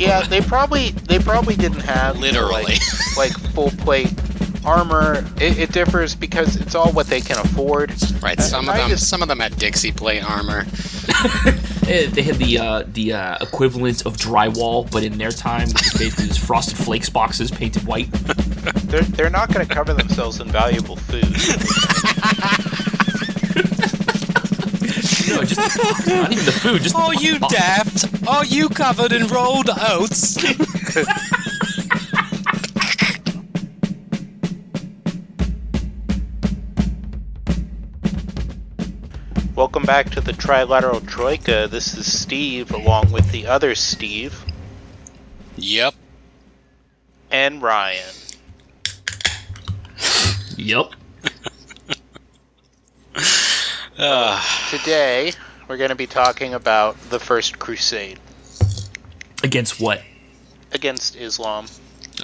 Yeah, they probably they probably didn't have Literally. like, like full plate armor. It, it differs because it's all what they can afford. Right. Uh, Some of I them, just- some of them had Dixie plate armor. Eh, They had the uh, the uh, equivalent of drywall, but in their time, which is basically just frosted flakes boxes painted white. They're they're not going to cover themselves in valuable food. No, just not even the food. Just Oh, you box. daft! Are you covered in rolled oats? Welcome back to the Trilateral Troika. This is Steve, along with the other Steve yep. and Ryan. Yep. Today, we're going to be talking about the First Crusade Against what? against Islam.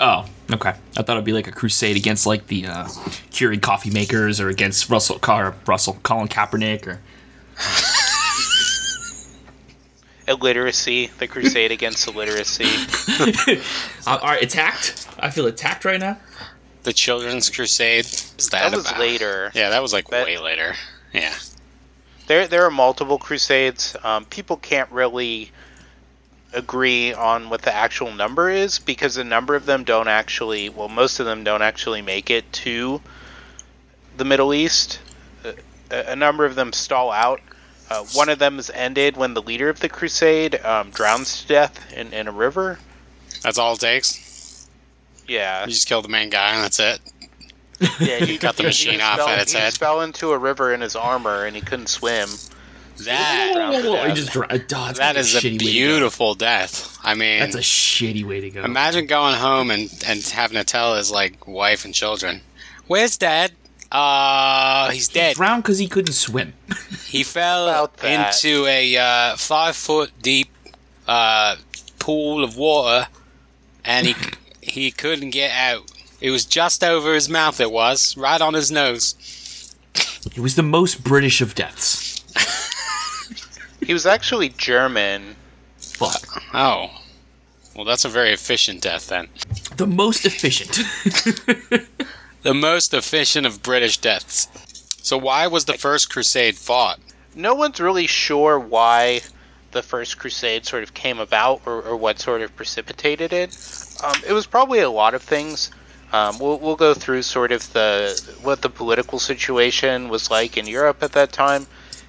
Oh, okay. I thought it'd be like a crusade against like the uh, Keurig coffee makers, or against Russell Car Russell Colin Kaepernick, or Illiteracy, the crusade against illiteracy. uh, all right, attacked. I feel attacked right now. The Children's Crusade. What's that, That was about? later. Yeah, that was like That- way later. Yeah. There, there are multiple crusades. Um, people can't really agree on what the actual number is because a number of them don't actually, well, most of them don't actually make it to the Middle East. A, a number of them stall out. Uh, one of them is ended when the leader of the crusade um, drowns to death in, in a river. That's all it takes. Yeah, You just kill the main guy and that's it. Yeah. He Cut the machine off fell, at its he head. just fell into a river in his armor and he couldn't swim. That Drowned to Whoa, whoa, whoa, death. Just dra- oh, it's that a is a shitty way to go. beautiful death. I mean, That's a shitty way to go. imagine going home and and having to tell his like wife and children, "Where's Dad? Uh, he's He dead. drowned because he couldn't swim. He fell About that. into a uh, five foot deep uh, pool of water, and he he couldn't get out. It was just over his mouth. It was right on his nose. It was the most British of deaths. He was actually German. Fuck. Oh, well, that's a very efficient death then. The most efficient. The most efficient of British deaths. So why was the first crusade fought? no one's really sure why the first crusade sort of came about or, or what sort of precipitated it. Um, it was probably a lot of things. Um, we'll, we'll go through sort of the what the political situation was like in Europe at that time,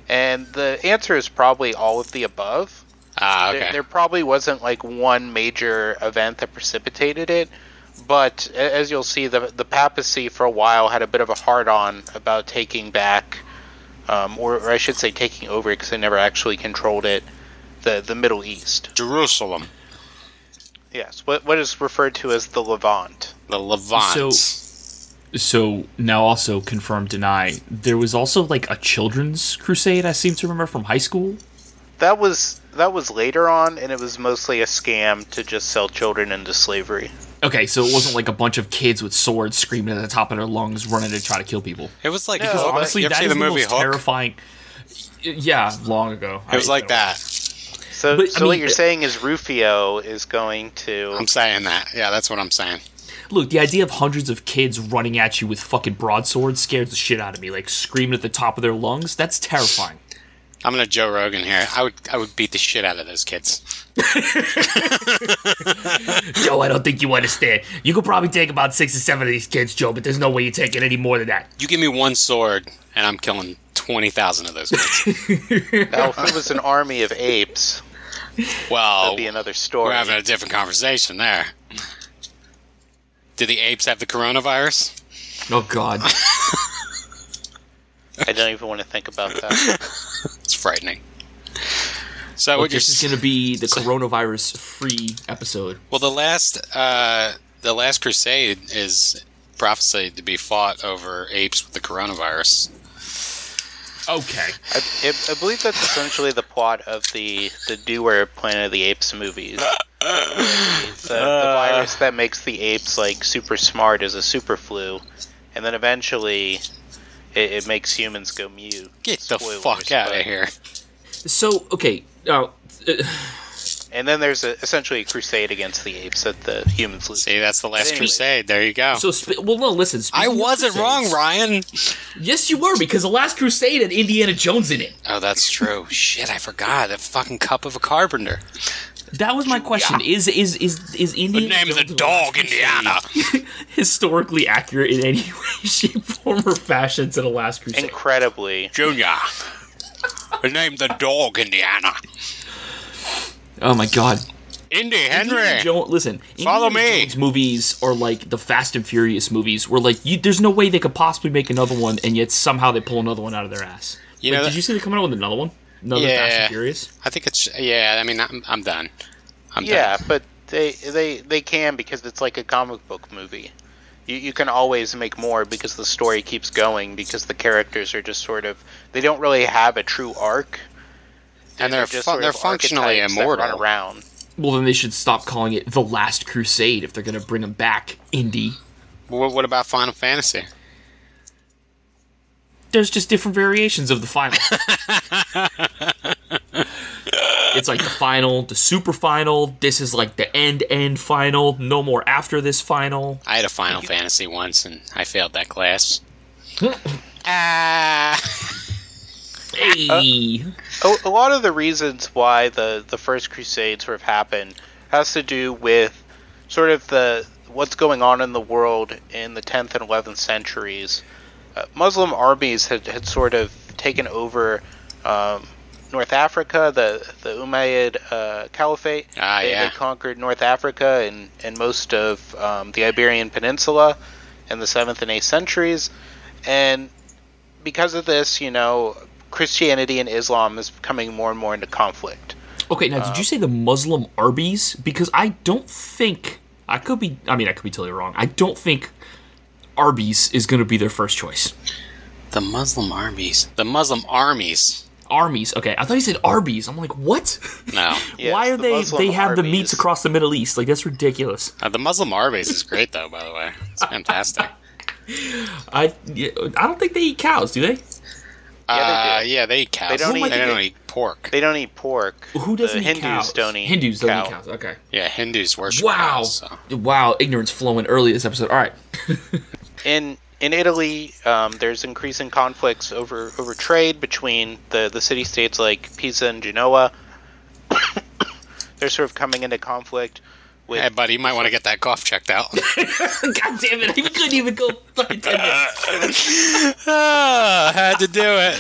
and the answer is probably all of the above. Ah, There, okay. there probably wasn't like one major event that precipitated it, but as you'll see, the the papacy for a while had a bit of a hard on about taking back, um, or, or I should say, taking over because they never actually controlled it, the the Middle East. Jerusalem, Yes, what what is referred to as the Levant. The Levant. so so now also confirm deny. There was also like a children's crusade. I seem to remember from high school. That was that was later on, and it was mostly a scam to just sell children into slavery. Okay, so it wasn't like a bunch of kids with swords screaming at the top of their lungs, running to try to kill people. it was like No, Hook. Honestly, that is ever that the movie most Hook? terrifying. Yeah, long ago. It was I- like that. So, But, I so what you're it- saying is Rufio is going to I'm saying that. Yeah, that's what I'm saying. Look, the idea of hundreds of kids running at you with fucking broadswords scares the shit out of me. Like screaming at the top of their lungs. That's terrifying. I'm gonna Joe Rogan here. I would I would beat the shit out of those kids. Joe, I don't think you understand. You could probably take about six or seven of these kids, Joe, but there's no way you're taking any more than that. You give me one sword and I'm killing twenty thousand of those kids. Now, if it was an army of apes, well, that'd be another story. we're having a different conversation there. Do the apes have the coronavirus? Oh God. I don't even want to think about that. It's frightening. So Look, what you're this is going to be the coronavirus-free episode. well, the last uh, the last crusade is prophesied to be fought over apes with the coronavirus. Okay. I, I, I believe that's essentially the plot of the the newer Planet of the Apes movies. the, the virus that makes the apes like super smart is a super flu, and then eventually it, it makes humans go mute. Get the fuck out but- of here! So, okay. Uh, uh, and then there's a, essentially a crusade against the apes that the humans lose. See, that's the last Anyway. crusade. There you go. So, sp- well, no, listen. I speaking of wasn't wrong, crusades- Ryan. Yes, you were because the Last Crusade had Indiana Jones in it. Oh, that's true. Shit, I forgot. The fucking cup of a carpenter. That was my question. Is is is is Indiana The name of the Jones dog, Indiana. Historically accurate in any way, shape, form, or fashion to the Last Crusade? Incredibly, Junior. The name the dog, Indiana. oh my god. Indy Indiana Henry. Jo- listen, Follow Indiana me. Jones movies are like the Fast and Furious movies, where like you, there's no way they could possibly make another one, and yet somehow they pull another one out of their ass. You Like, know did you see they're coming out with another one? Another Fast Yeah. and Furious? I think it's yeah. I mean, I'm, I'm done. I'm yeah, done. but they they they can because it's like a comic book movie. You you can always make more because the story keeps going because the characters are just sort of they don't really have a true arc. And they're just fu- sort they're of functionally archetypes that immortal. Run around. Well, then they should stop calling it the Last Crusade if they're gonna bring them back. Indy. What, what about Final Fantasy? There's just different variations of the final. it's like the final, the super final. This is like the end end final. No more after this final. I had a Final Fantasy once, and I failed that class. Ah. Hey. a, a lot of the reasons why the the first crusade sort of happened has to do with sort of the what's going on in the world in the 10th and 11th centuries uh, muslim armies had, had sort of taken over um, north africa the the umayyad uh, caliphate Ah, they, yeah. they conquered north africa and, and most of um, the iberian peninsula in the 7th and 8th centuries and because of this you know Christianity and Islam is coming more and more into conflict. Okay, now did you say the Muslim Arby's? Because I don't think I could be. I mean, I could be totally wrong. I don't think Arby's is going to be their first choice. The Muslim armies. The Muslim armies. Armies. Okay, I thought you said Arby's. I'm like, what? No. Yes, Why are the they? Muslim They have the meats across the Middle East. Like that's ridiculous. Uh, the Muslim armies is great, though. By the way, it's fantastic. I I don't think they eat cows, do they? Yeah, they uh, do. yeah, they eat cows. They don't they eat- don't eat pork. They don't eat pork. Who doesn't the eat Hindus cows? don't eat Hindus don't cow. eat cows. Okay. Yeah, Hindus worship Wow. cows. So. Wow, ignorance flowing early this episode. All right. In in Italy, um, there's increasing conflicts over over trade between the the city states like Pisa and Genoa. They're sort of coming into conflict with Hey, buddy, you might want to get that cough checked out. God damn it! I couldn't even go fucking ten minutes. ah, had to do it.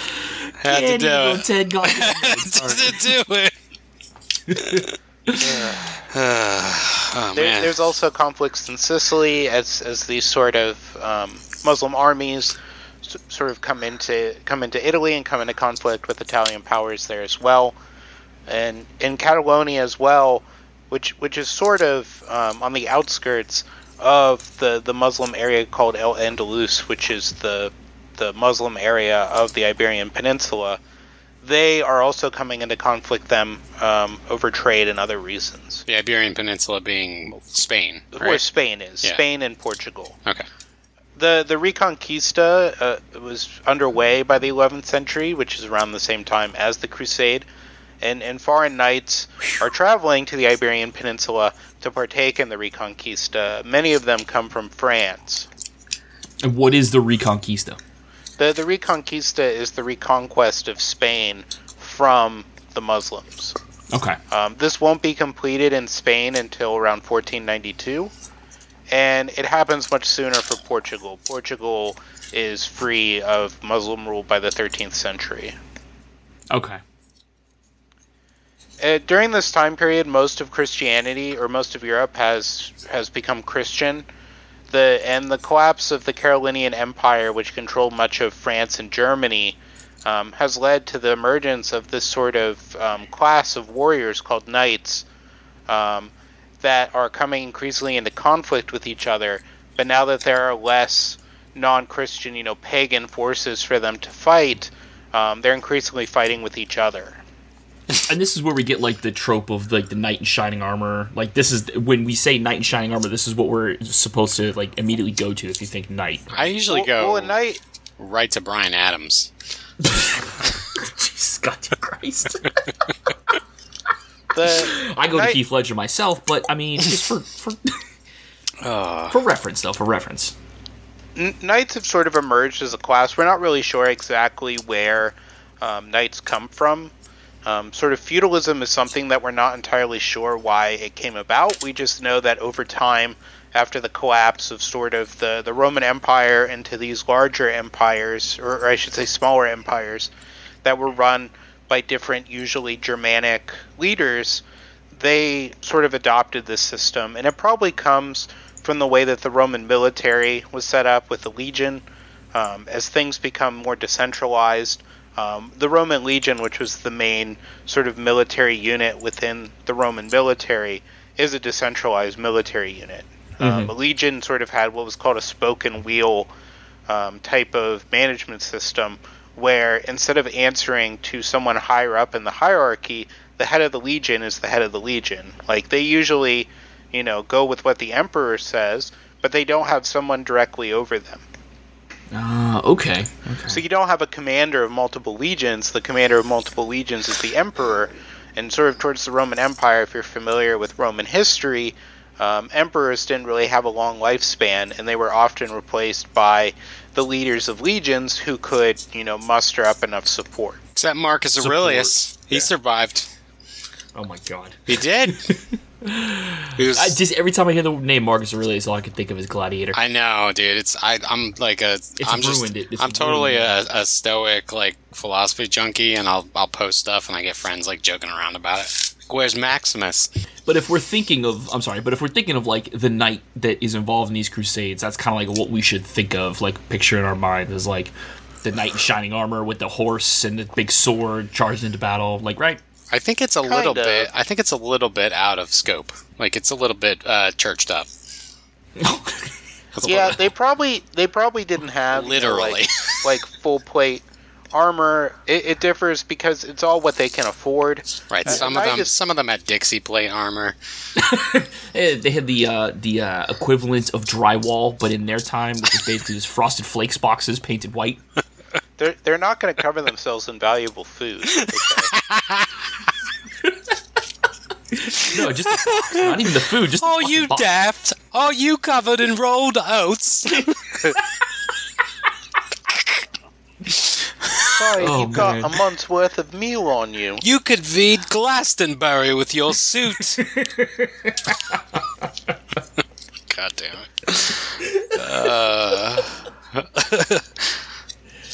Had to Can't do even go it. ten minutes. Had to do it. Oh There, there's also conflicts in Sicily as as these sort of um, Muslim armies s- sort of come into come into Italy and come into conflict with Italian powers there as well, and in Catalonia as well, which which is sort of um, on the outskirts of the the Muslim area called El Andalus, which is the the Muslim area of the Iberian Peninsula. They are also coming into conflict them um, over trade and other reasons. the Iberian Peninsula being Spain, Where? Spain is, Yeah. Spain and Portugal. Okay. The the Reconquista uh, was underway by the 11th century, which is around the same time as the Crusade, and and foreign knights are traveling to the Iberian Peninsula to partake in the Reconquista. Many of them come from France. And what is the Reconquista? The the Reconquista is the reconquest of Spain from the Muslims. Okay. Um, this won't be completed in Spain until around 1492, and it happens much sooner for Portugal. Portugal is free of Muslim rule by the 13th century. Okay. Uh, during this time period, most of Christianity or most of Europe has has become Christian. The and the collapse of the Carolingian Empire, which controlled much of France and Germany, um, has led to the emergence of this sort of um, class of warriors called knights um, that are coming increasingly into conflict with each other. But now that there are less non-Christian, you know, pagan forces for them to fight, um, they're increasingly fighting with each other. And this is where we get like the trope of like the knight in shining armor. Like this is when we say knight in shining armor, this is what we're supposed to like immediately go to if you think knight. I usually well, go well, a knight right to Bryan Adams. Jesus God Christ. the I go to Knight- Heath Ledger myself, but I mean, just for for, for reference though, for reference. Knights have sort of emerged as a class. We're not really sure exactly where um, knights come from. Um, sort of feudalism is something that we're not entirely sure why it came about. We just know that over time, after the collapse of sort of the, the Roman Empire into these larger empires, or, or I should say smaller empires, that were run by different, usually Germanic leaders, they sort of adopted this system. And it probably comes from the way that the Roman military was set up with the legion. Um, as things become more decentralized, um, the Roman legion, which was the main sort of military unit within the Roman military, is a decentralized military unit. Um, a legion sort of had what was called a spoken wheel um, type of management system, where instead of answering to someone higher up in the hierarchy, the head of the legion is the head of the legion. Like they usually, you know, go with what the emperor says, but they don't have someone directly over them. Uh, okay. okay. So you don't have a commander of multiple legions. The commander of multiple legions is the emperor, and sort of towards the Roman Empire, if you're familiar with Roman history, um, emperors didn't really have a long lifespan, and they were often replaced by the leaders of legions who could, you know, muster up enough support. Except Marcus Support. Aurelius. He Yeah. survived. Oh my god. He did. was, I just every time I hear the name Marcus Aurelius, all I can think of is Gladiator. I know, dude. It's I. I'm like a. am just. ruined it. It's I'm totally a, a stoic like philosophy junkie, and I'll I'll post stuff, and I get friends like joking around about it. Where's Maximus? But if we're thinking of, I'm sorry, but if we're thinking of like the knight that is involved in these crusades, that's kind of like what we should think of, like picture in our mind is like the knight in shining armor with the horse and the big sword charged into battle, like right? I think it's a little Kinda. bit. I think it's a little bit out of scope. Like it's a little bit uh, churched up. Yeah, they probably they probably didn't have you know, Literally. like, like full plate armor. It, it differs because it's all what they can afford. Right. Uh, Some of them. just- Some of them had Dixie plate armor. Eh, They had the uh, the uh, equivalent of drywall, but in their time, which is basically just frosted flakes boxes painted white. They're they're not going to cover themselves in valuable food. No, just not even the food. Just the Oh, you box. daft! Are you covered in rolled oats? Sorry, Oh, you've got a month's worth of meal on you. you could feed Glastonbury with your suit. God damn it! Uh,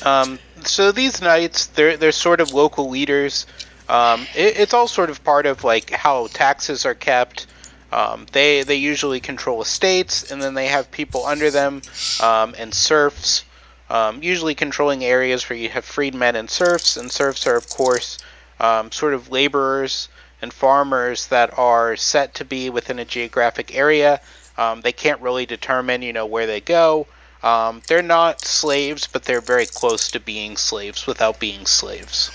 Um, so these knights, they're they're sort of local leaders. Um, it, it's all sort of part of like how taxes are kept. Um, they they usually control estates, and then they have people under them um, and serfs. Um, usually controlling areas where you have freedmen and serfs, and serfs are of course um, sort of laborers and farmers that are set to be within a geographic area. They can't really determine, you know, where they go. Um, they're not slaves, but they're very close to being slaves without being slaves.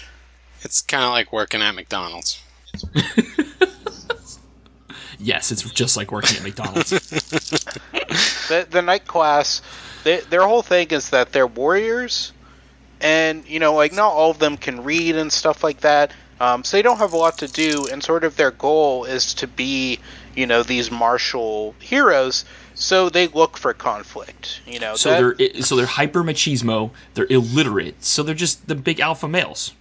It's kind of like working at McDonald's. Yes, it's just like working at McDonald's. The, the knight class, they, their whole thing is that they're warriors, and you know, like not all of them can read and stuff like that. Um, so they don't have a lot to do, and sort of their goal is to be, you know, these martial heroes. So they look for conflict. You know, so that- they're so they're hyper machismo. They're illiterate. So they're just the big alpha males.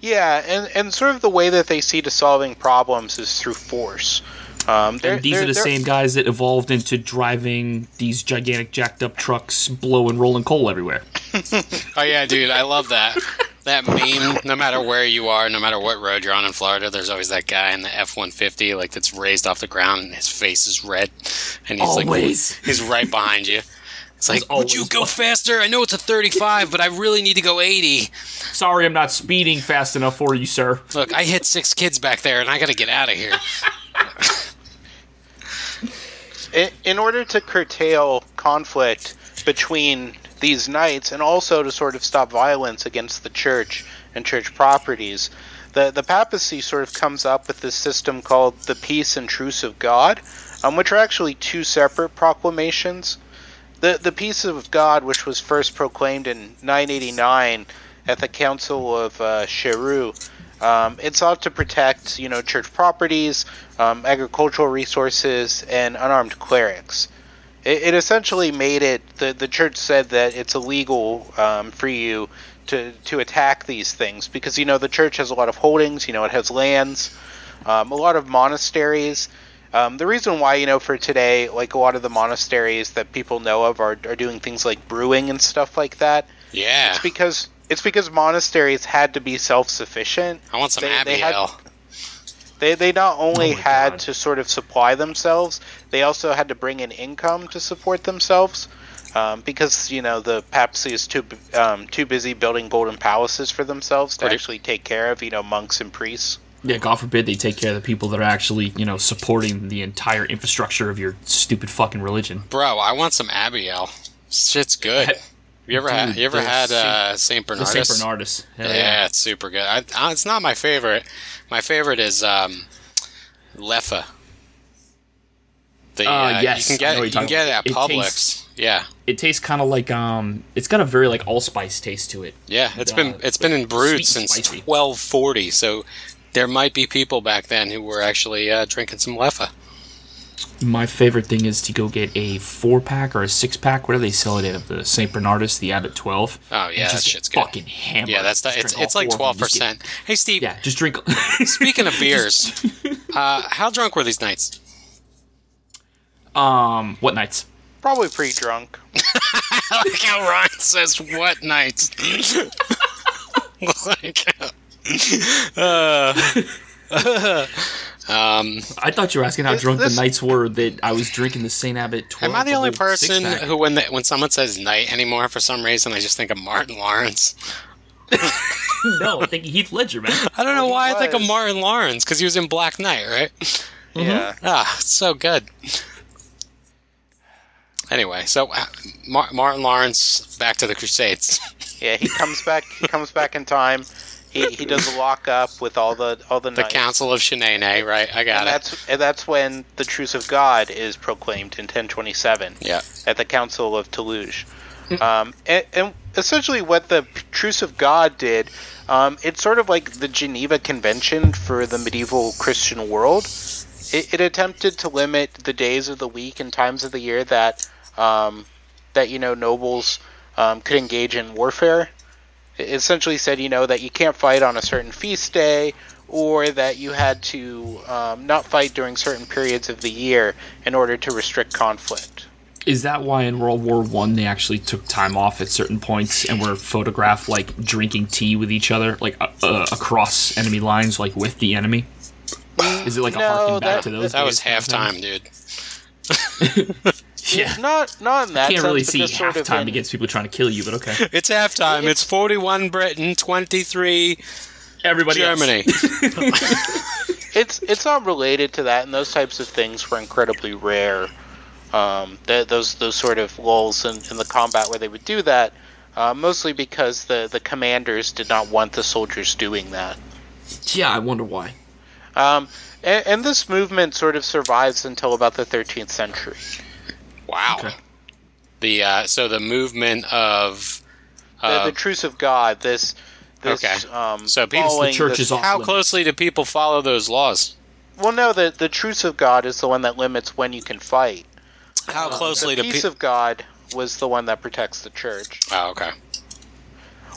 Yeah, and, and sort of the way that they see to solving problems is through force. Um, they're, And these they're- are the they're- same guys that evolved into driving these gigantic jacked up trucks, blowing rolling coal everywhere. Oh yeah, dude, I love that. That meme. No matter where you are, no matter what road you're on in Florida, there's always that guy in the F-150, like that's raised off the ground, and his face is red, and he's Always. like, he's right behind you. It's like, There's would you go one. faster? I know it's a 35, but I really need to go 80. Sorry, I'm not speeding fast enough for you, sir. Look, I hit six kids back there, and I got to get out of here. in, in order to curtail conflict between these knights and also to sort of stop violence against the church and church properties, the, the papacy sort of comes up with this system called the Peace and Truce of God, um, which are actually two separate proclamations. The, the Peace of God, which was first proclaimed in 989 at the Council of uh, Charroux, Um, it sought to protect, you know, church properties, um, agricultural resources, and unarmed clerics. It, it essentially made it. The the church said that it's illegal um, for you to to attack these things because you know the church has a lot of holdings. You know, it has lands, um, a lot of monasteries. Um, the reason why, you know, for today, like a lot of the monasteries that people know of are, are doing things like brewing and stuff like that. Yeah. It's because it's because monasteries had to be self-sufficient. I want some they- they had- Abiel. They they not only Oh had God. to sort of supply themselves, they also had to bring in income to support themselves. Um, because you know the papacy is too um, too busy building golden palaces for themselves to Pretty- actually take care of you know monks and priests. Yeah, God forbid they take care of the people that are actually, you know, supporting the entire infrastructure of your stupid fucking religion. Bro, I want some Abiel. Shit's good. You ever had you ever had Saint- uh, Saint The Bernardus? Saint Bernardus. Hell Yeah, it's super good. I, I, it's not my favorite. My favorite is um, Leffe. The, Uh, uh, yes, you can get you you're can get it at. It Publix. tastes- yeah, It tastes kind of like um, it's got a very like allspice taste to it. yeah. It's Uh, been it's been in brewed since twelve forty. So there might be people back then who were actually uh, drinking some Leffe. My favorite thing is to go get a four pack or a six pack, whatever they sell it at the Saint Bernardus, the Abbott Twelve. Oh, and yeah, that shit's good. fucking hammer. Yeah, that's the, it's it's like four twelve of them. Just percent. Hey Steve, Yeah, just drink. speaking of beers, uh, how drunk were these nights? um, what nights? Probably pretty drunk. I like how Ryan says what nights. like, uh, um, I thought you were asking how This- drunk this- the nights were that I was drinking the Saint Abbott Twelve. am I the only person who, when the, when someone says night anymore, for some reason, I just think of Martin Lawrence? no, I think thinking Heath Ledger, man. I don't know he why I think of. Martin Lawrence because he was in Black Knight, right? Mm-hmm. Yeah. Ah, so good. Anyway, so uh, Mar- Martin Lawrence back to the Crusades. Yeah, he comes back. He comes back in time. He, he does a lockup with all the all the, The knights. Council of Shanae, right? I got and it. that's and that's when the truce of God is proclaimed in 1027 Yeah. at the Council of Toulouse. um, and, and essentially, what the truce of God did, um, it's sort of like the Geneva Convention for the medieval Christian world. It, it attempted to limit the days of the week and times of the year that um, that you know nobles um, could engage in warfare. It essentially said, you know, that you can't fight on a certain feast day, or that you had to um, not fight during certain periods of the year in order to restrict conflict. Is that why in World War One they actually took time off at certain points and were photographed like drinking tea with each other, like uh, uh, across enemy lines, like with the enemy? Is it like a No, harken back that- to those? That was days kind halftime, dude. thing? Yeah, Not not in that can't sense, really see just sort of halftime in- against people trying to kill you, but okay. It's halftime. It's 41 Britain, 23 Everybody. Germany. it's it's not related to that, and those types of things were incredibly rare. Um, th- those those sort of lulls in, in the combat where they would do that, uh, mostly because the the commanders did not want the soldiers doing that. Yeah, I wonder why. Um, and, and this movement sort of survives until about the 13th century. Wow. Okay. The uh, so the movement of The, uh, the truce of God. This. This, Okay. Um, So people- The following church this- is how closely do people follow those laws? Well, no. The the truce of God is the one that limits when you can fight. How closely The do peace people? of God was the one that protects the church. Oh, okay.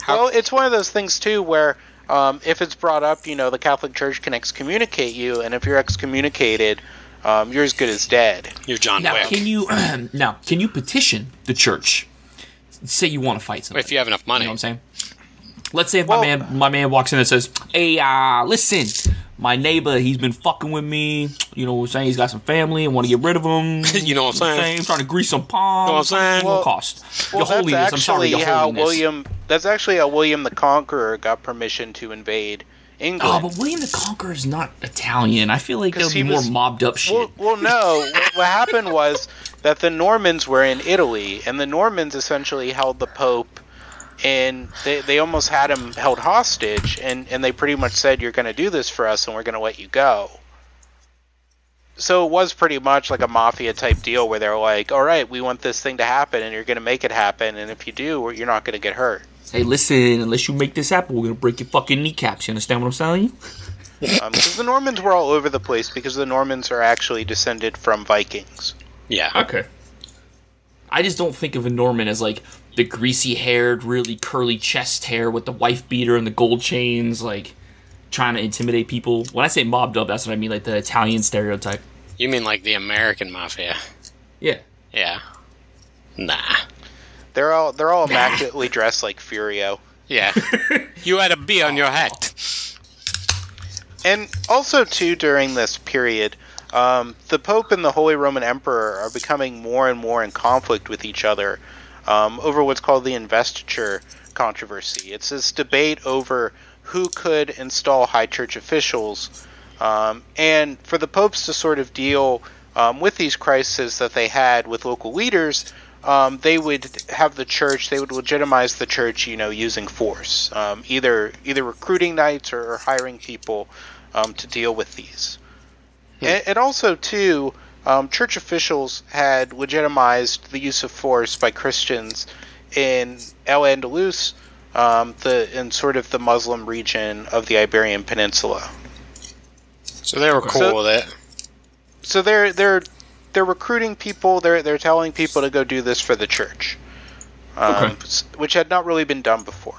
How- Well, it's one of those things too where um, if it's brought up, you know, the Catholic Church can excommunicate you, and if you're excommunicated, um, you're as good as dead. You're John Now, Wick. can you now can you petition the church? Say you want to fight somebody. if you have enough money. You know what I'm saying? Let's say if Well- my man my man walks in and says, "Hey, uh, listen, my neighbor, he's been fucking with me. You know what I'm saying? He's got some family and want to get rid of him. You know what I'm saying? Trying to grease some palms. Know what I'm saying? What Well- cost? Well, your holiness, I'm sorry, actually your how holiness. William. That's actually how William the Conqueror got permission to invade Oh, but William the Conqueror is not Italian. I feel like there'll be he more mobbed up shit. Well, well, no. what, what happened was that the Normans were in Italy, and the Normans essentially held the Pope, and they, they almost had him held hostage, and, and they pretty much said, "You're going to do this for us, and we're going to let you go." So it was pretty much like a mafia type deal where they're like, "All right, we want this thing to happen, and you're going to make it happen, and if you do, you're not going to get hurt." Hey, listen, unless you make this happen, we're gonna break your fucking kneecaps. You understand what I'm telling you? Um, because the Normans were all over the place because the Normans are actually descended from Vikings. Yeah. Okay. I just don't think of a Norman as like the greasy haired, really curly chest hair with the wife beater and the gold chains, like trying to intimidate people. When I say mobbed up, that's what I mean, like the Italian stereotype. You mean like the American mafia? Yeah. Yeah. Nah. They're all they're all immaculately dressed like Furio. Yeah. you had a B on your hat. And also too during this period, um, the Pope and the Holy Roman Emperor are becoming more and more in conflict with each other um, over what's called the investiture controversy. It's this debate over who could install high church officials, um, and for the popes to sort of deal um, with these crises that they had with local leaders. Um, they would have the church. They would legitimize the church, you know, using force, um, either either recruiting knights or, or hiring people um, to deal with these. And, and also, too, um, church officials had legitimized the use of force by Christians in El Andalus, um, the in sort of the Muslim region of the Iberian Peninsula. So they were cool So- with it. So they're they're they're recruiting people. They're they're telling people to go do this for the church, um, Okay. which had not really been done before.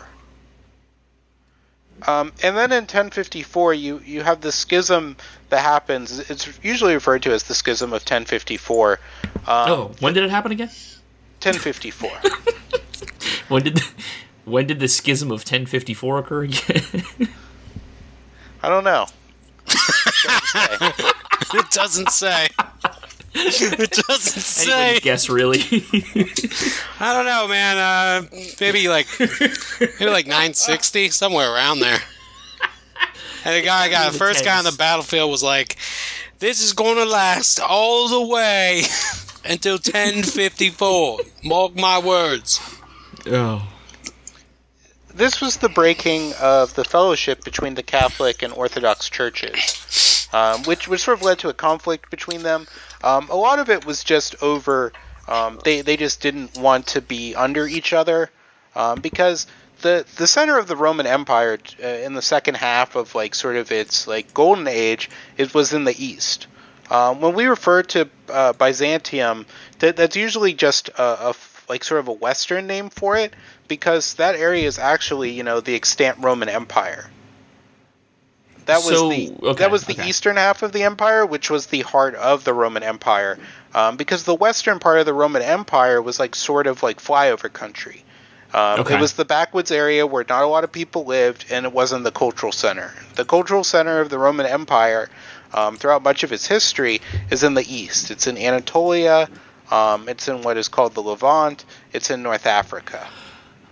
Um, and then in 1054, you you have the schism that happens. It's usually referred to as the schism of 1054. Um, Oh, when did it happen again? 1054. When did the, when did the schism of 1054 occur again? I don't know. Doesn't say. It doesn't say. It doesn't Anybody say. guess really? I don't know, man. Uh, maybe like maybe like 960, somewhere around there. And the guy got the first guy on the battlefield was like, "This is going to last all the way until 1054. Mark my words." oh. this was the breaking of the fellowship between the Catholic and Orthodox churches, um, which which sort of led to a conflict between them. Um, a lot of it was just over um, they they just didn't want to be under each other um, because the the center of the Roman Empire uh, in the second half of like sort of its like golden age it was in the east. Um, when we refer to uh, Byzantium, that, that's usually just a, like sort of a Western name for it because that area is actually you know the extant Roman Empire. That was So, the okay, that was the okay. eastern half of the empire, which was the heart of the Roman Empire, um, because the western part of the Roman Empire was like sort of like flyover country. Um, Okay. It was the backwoods area where not a lot of people lived, and it wasn't the cultural center. The cultural center of the Roman Empire, um, throughout much of its history, is in the east. It's in Anatolia. Um, it's in what is called the Levant. It's in North Africa.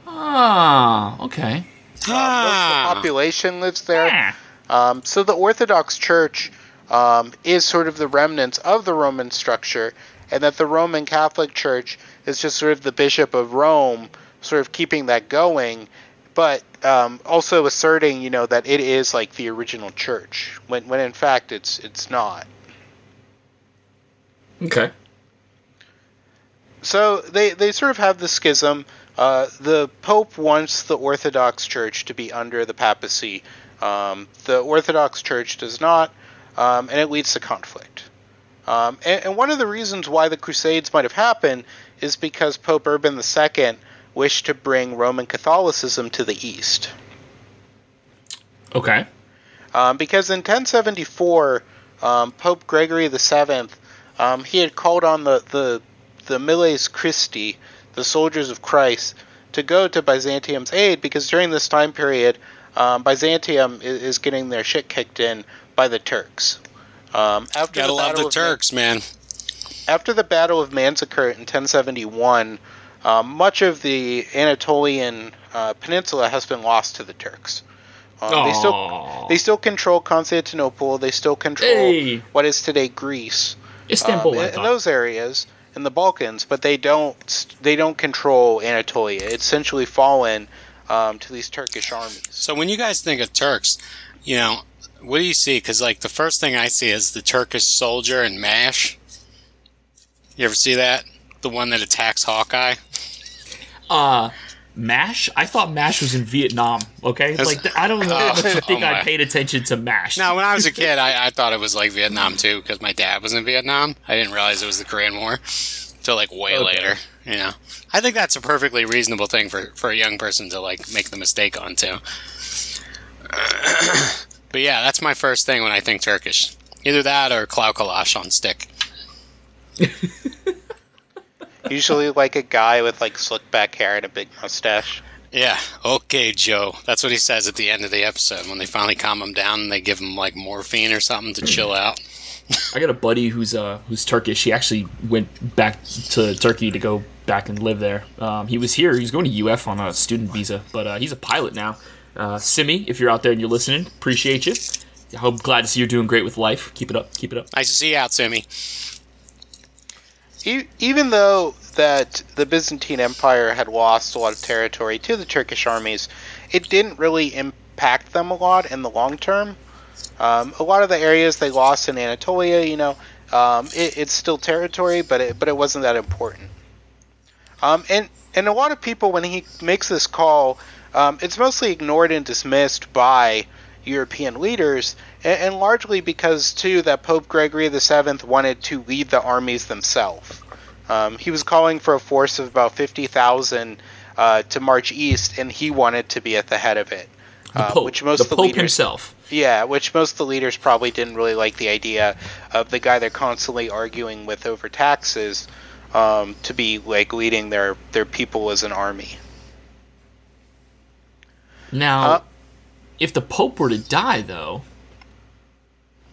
Ah, okay. Most of the Ah, population lives there. Ah. Um, so the Orthodox Church um, is sort of the remnants of the Roman structure, and that the Roman Catholic Church is just sort of the Bishop of Rome, sort of keeping that going, but um, also asserting, you know, that it is like the original church, when when in fact it's it's not. Okay. So they, they sort of have the schism. Uh, the Pope wants the Orthodox Church to be under the papacy. Um, the Orthodox Church does not, um, and it leads to conflict. Um, and, and one of the reasons why the Crusades might have happened is because Pope Urban II wished to bring Roman Catholicism to the East. Okay. Um, because in 1074, um, Pope Gregory VII, um, he had called on the, the, the Miles Christi, the soldiers of Christ, to go to Byzantium's aid because during this time period, um, Byzantium is, is getting their shit kicked in by the Turks. Um, after gotta the love Battle the of Turks, man. after the Battle of Manzikert in 1071, um, much of the Anatolian uh, peninsula has been lost to the Turks. Um, they still they still control Constantinople. They still control Hey. what is today Greece. Istanbul. Um, in, in those areas in the Balkans, but they don't they don't control Anatolia. It's essentially fallen um, to these Turkish armies. So when you guys think of Turks, you know, what do you see? Because like the first thing I see is the Turkish soldier in Mash. You ever see that? The one that attacks Hawkeye. Uh, Mash? I thought Mash was in Vietnam. Okay, like I don't know how much think Oh I paid attention to Mash. No, when I was a kid, I, I thought it was like Vietnam too, because my dad was in Vietnam. I didn't realize it was the Korean War till like way Okay. later. You know, I think that's a perfectly reasonable thing for for a young person to like make the mistake on too. but yeah, that's my first thing when I think Turkish. Either that or Klau Kalash on stick. Usually like a guy with like slick back hair and a big mustache. Yeah, okay, Joe. That's what he says at the end of the episode when they finally calm him down and they give him like morphine or something to chill out. I got a buddy who's uh who's Turkish. He actually went back to Turkey to go back and live there. Um, he was here. He was going to UF on a student visa, but uh, he's a pilot now. Uh, Simi, if you're out there and you're listening, appreciate you. I hope glad to see you're doing great with life. Keep it up. Keep it up. Nice to see you out, Simi. E- even though that the Byzantine Empire had lost a lot of territory to the Turkish armies, it didn't really impact them a lot in the long term. Um, a lot of the areas they lost in Anatolia, you know, um, it, it's still territory, but it, but it wasn't that important. Um, and and a lot of people, when he makes this call, um, it's mostly ignored and dismissed by European leaders, and, and largely because too that Pope Gregory VII wanted to lead the armies themselves. Um, he was calling for a force of about fifty thousand uh, to march east, and he wanted to be at the head of it. The uh, Pope, which most the the Pope leaders, himself. yeah, which most of the leaders probably didn't really like the idea of the guy they're constantly arguing with over taxes um, to be like leading their their people as an army. Now, Uh, if the Pope were to die, though,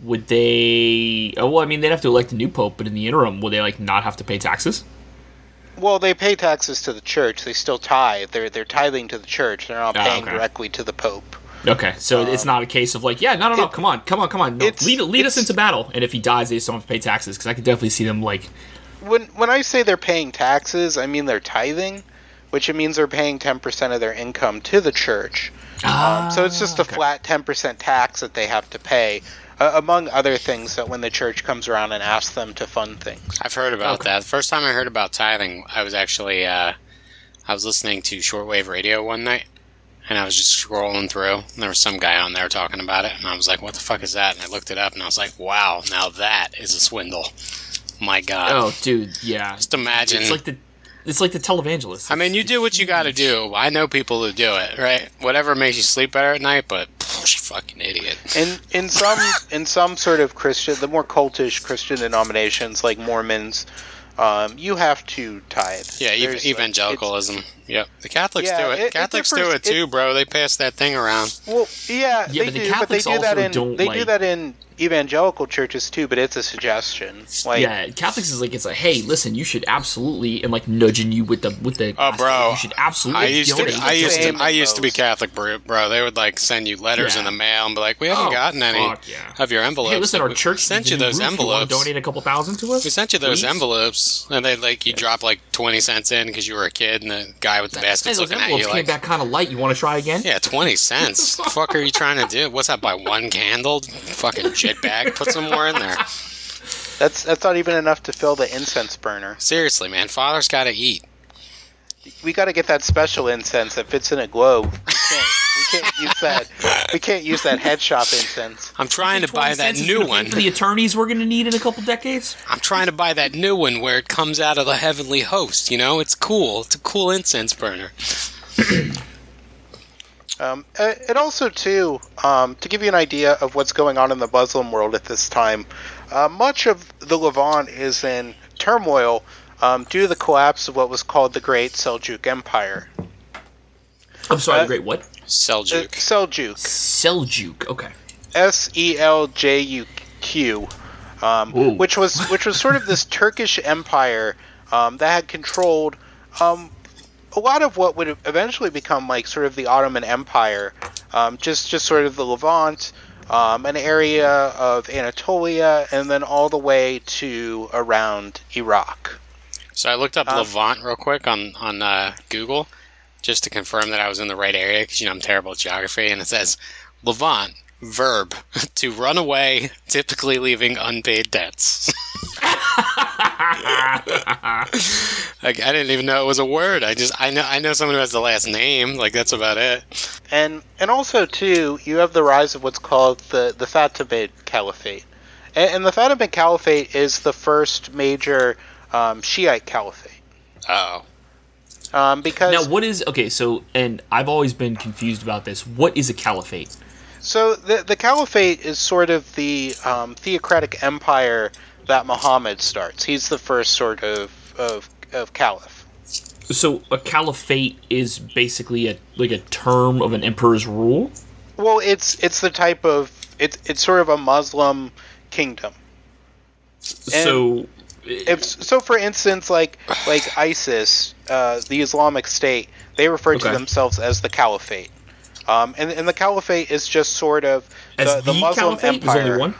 would they? Oh, well, I mean, they'd have to elect a new Pope, but in the interim, will they like not have to pay taxes? Well, they pay taxes to the church. They still tithe. They're they're tithing to the church. They're not Ah, paying okay. directly to the pope. Okay, so it's not a case of like, yeah, no, no, no, Um, it- come on, come on, come on, no, lead, lead us into battle, and if he dies, they still have to pay taxes because I could definitely see them like, When when I say they're paying taxes, I mean they're tithing, which it means they're paying ten percent of their income to the church. Um, so it's just a okay. flat ten percent tax that they have to pay, uh, among other things. That when the church comes around and asks them to fund things. I've heard about Okay. that. The first time I heard about tithing, I was actually uh, I was listening to shortwave radio one night, and I was just scrolling through, and there was some guy on there talking about it, and I was like, "What the fuck is that?" And I looked it up, and I was like, "Wow, now that is a swindle." My God, oh, dude, yeah, just imagine. it's like the, it's like the televangelist. I mean, you do what you got to do. I know people who do it, right? Whatever makes you sleep better at night, but pff, fucking idiot. In in some in some sort of Christian, the more cultish Christian denominations like Mormons, um, you have to tithe. Yeah, ev- There's, like, evangelicalism. Yep, the Catholics Yeah, do it. it- it Catholics do it too, bro. They pass that thing around. well, yeah, Yeah, they but the do, but they Catholics do that also in don't, they do that in evangelical churches too. But it's a suggestion. Like, yeah, Catholics is like it's like, hey, listen, you should absolutely, and like nudging you with the with the. Oh, bro. you should absolutely. I used to, I used to, I used to be. Catholic, bro. bro. They would like send you letters Yeah. in the mail and be like, "We haven't Oh, gotten any fuck yeah. of your envelopes." Hey, listen, Like, our church sent you those roof. You envelopes. Donate a couple thousand to us. We sent you those Please? envelopes, and they like you drop like twenty cents in because you were a kid, and the guy with the Hey, basket's those looking at you came like, back kind of light. You want to try again? "Yeah, twenty cents. the fuck are you trying to do? What's that? Buy one candle? Fucking jitbag. Put some more in there. that's that's not even enough to fill the incense burner. Seriously, man. Father's got to eat. We got to get that special incense that fits in a globe. We can't, we can't use that. We can't use that head shop incense. I'm trying to buy that new one. for the attorneys we're going to need in a couple decades. I'm trying to buy that new one where it comes out of the heavenly host. You know, it's cool. It's a cool incense burner. Um, and also, too, um, to give you an idea of what's going on in the Muslim world at this time, uh, much of the Levant is in turmoil um, due to the collapse of what was called the Great Seljuk Empire. I'm sorry, Uh, the great what? Uh, Seljuk. Seljuk, Seljuk. Okay. S E L J U Q, um, which was which was sort of this Turkish empire um, that had controlled um, a lot of what would eventually become like sort of the Ottoman Empire, um, just just sort of the Levant, um, an area of Anatolia, and then all the way to around Iraq. So I looked up Um, Levant real quick on on uh, Google just to confirm that I was in the right area because you know I'm terrible at geography, and it says Levant verb to run away, typically leaving unpaid debts. Like I didn't even know it was a word. I just I know I know someone who has the last name. Like that's about it. And and also too, you have the rise of what's called the the Fatimid Caliphate, and, and the Fatimid Caliphate is the first major um, Shiite caliphate. Oh, Um, because now, what is okay? So, and I've always been confused about this. What is a caliphate? So the the caliphate is sort of the um, theocratic empire that Muhammad starts. He's the first sort of of, of caliph. So, a caliphate is basically a like a term of an emperor's rule. Well, it's it's the type of it's it's sort of a Muslim kingdom. so, If so, for instance, like like ISIS, uh, the Islamic State, they refer to themselves as the caliphate. Um, and, and the caliphate is just sort of as the, the, the Muslim caliphate, empire. one.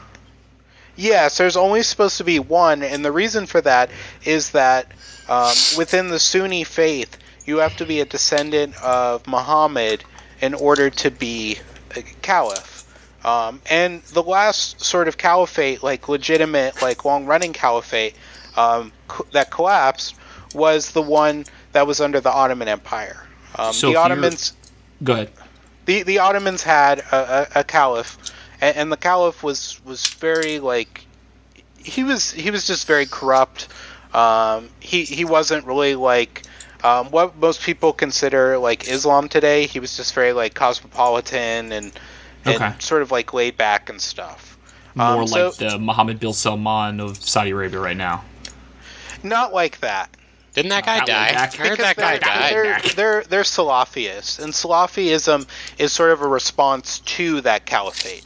Yes, there's only supposed to be one, and the reason for that is that um, within the Sunni faith, you have to be a descendant of Muhammad in order to be a caliph. Um, and the last sort of caliphate, like legitimate, like long-running caliphate, um, co- that collapsed was the one that was under the Ottoman Empire. Um, So the Ottomans Go ahead. the the Ottomans had a, a, a caliph, and, and the caliph was was very like he was he was just very corrupt. Um, he he wasn't really like um, what most people consider like Islam today. He was just very like cosmopolitan and and Okay. sort of like laid back and stuff. More Um, so- like the Mohammed bin Salman of Saudi Arabia right now. Not like that. didn't that guy die? back. I heard Because that guy they're, died. They're, they're, they're Salafists, and Salafism is sort of a response to that caliphate.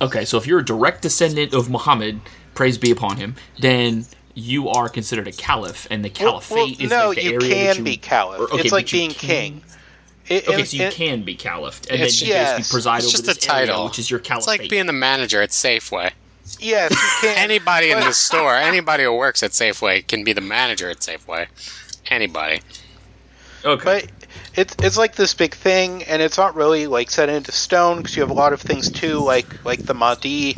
Okay, so if you're a direct descendant of Muhammad, praise be upon him, then you are considered a caliph, and the caliphate well, is no, like the you area can you, be caliph. or- okay, it's like being can- king. It- Okay, it- so you it- can be caliph, and It's- then you yes. basically preside It's over just a this area, title. which is your It's caliphate. like being the manager at Safeway. Yes, you can. Anybody in the store, anybody who works at Safeway can be the manager at Safeway. Anybody. okay. But it's it's like this big thing, and it's not really like set into stone because you have a lot of things too, like like the Mahdi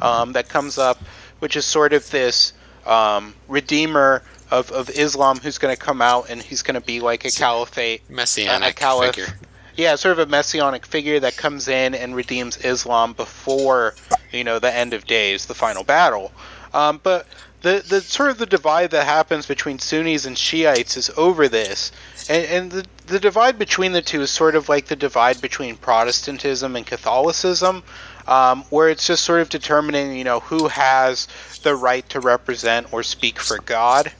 um, that comes up, which is sort of this um, redeemer of, of Islam who's going to come out and he's going to be like a caliphate, Messianic a caliph. figure. Yeah, sort of a messianic figure that comes in and redeems Islam before you know the end of days, the final battle. Um, but the the sort of the divide that happens between Sunnis and Shiites is over this, and, and the the divide between the two is sort of like the divide between Protestantism and Catholicism, um, where it's just sort of determining you know who has the right to represent or speak for God.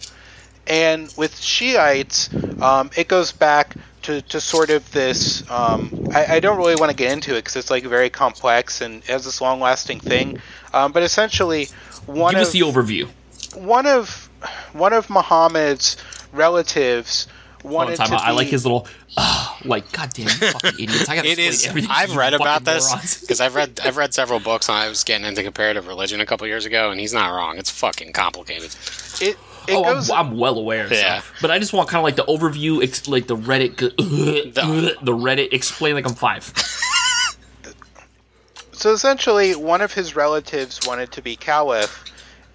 And with Shiites, um, it goes back to, to sort of this. Um, I, I don't really want to get into it because it's like very complex and has this long lasting thing. Um, but essentially, one Give of us the overview. one of one of Muhammad's relatives wanted on, time to out. I like his little, uh, like, goddamn you fucking idiots. I gotta It explain is. everything to I've read about this because I've read I've read several books on. I was getting into comparative religion a couple years ago, and he's not wrong. It's fucking complicated. It, it Oh, goes. I'm, I'm well aware. so- Yeah. But I just want kind of like the overview, ex- like the Reddit, the, the Reddit explain like I'm five. so essentially, one of his relatives wanted to be caliph,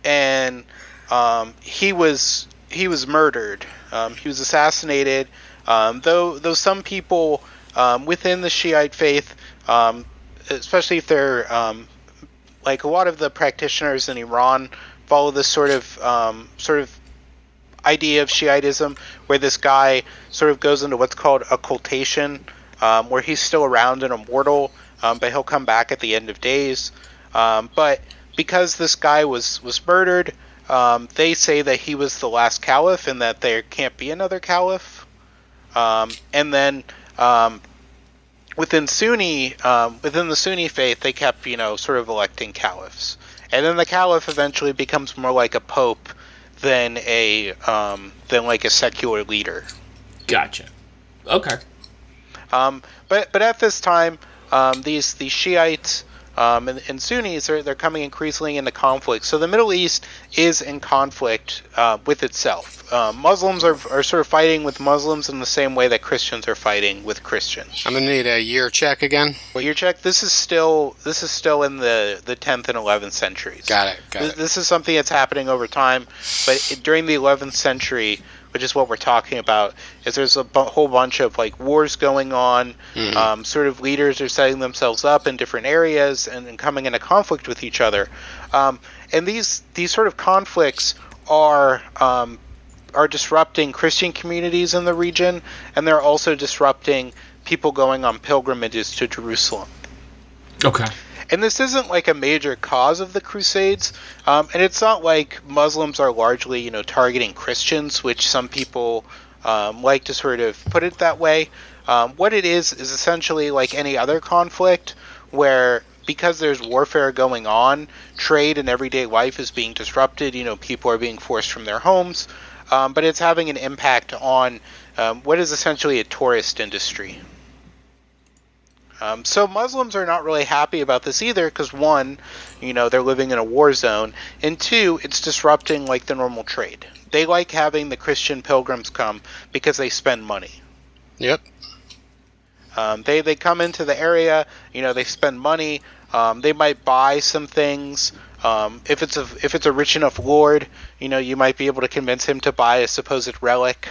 and um, he was he was murdered. Um, he was assassinated. Um, though though some people um, within the Shiite faith, um, especially if they're um, like a lot of the practitioners in Iran, follow this sort of um, sort of idea of Shiitism, where this guy sort of goes into what's called occultation, um, where he's still around and immortal, um, but he'll come back at the end of days. Um, but because this guy was was murdered, um, they say that he was the last caliph and that there can't be another caliph. Um, and then um, within Sunni, within the Sunni faith, they kept you know sort of electing caliphs, and then the caliph eventually becomes more like a pope than a um, than like a secular leader. Gotcha. Okay. Um, but but at this time, um, these these Shiites um, and, and, Sunnis are they're coming increasingly into conflict. So the Middle East is in conflict uh, with itself. Uh, Muslims are, are sort of fighting with Muslims in the same way that Christians are fighting with Christians. I'm gonna need a year check again. Well, year check. This is still this is still in the the 10th and 11th centuries. Got it. Got this, it. This is something that's happening over time, but it, during the 11th century which is what we're talking about, is there's a whole bunch of like wars going on. Mm-hmm. Um, sort of leaders are setting themselves up in different areas and, and coming into conflict with each other. Um, and these these sort of conflicts are um, are disrupting Christian communities in the region, and they're also disrupting people going on pilgrimages to Jerusalem. Okay and this isn't like a major cause of the Crusades, um, and it's not like Muslims are largely, you know, targeting Christians, which some people um, like to sort of put it that way. Um, what it is is essentially like any other conflict where because there's warfare going on, trade and everyday life is being disrupted. You know, people are being forced from their homes, um, but it's having an impact on um, what is essentially a tourist industry. Um, so Muslims are not really happy about this either because one, you know, they're living in a war zone, and two, it's disrupting like the normal trade. They like having the Christian pilgrims come because they spend money. Yep. Um, they they come into the area, you know, they spend money. Um, they might buy some things. Um, if it's a if it's a rich enough lord, you know, you might be able to convince him to buy a supposed relic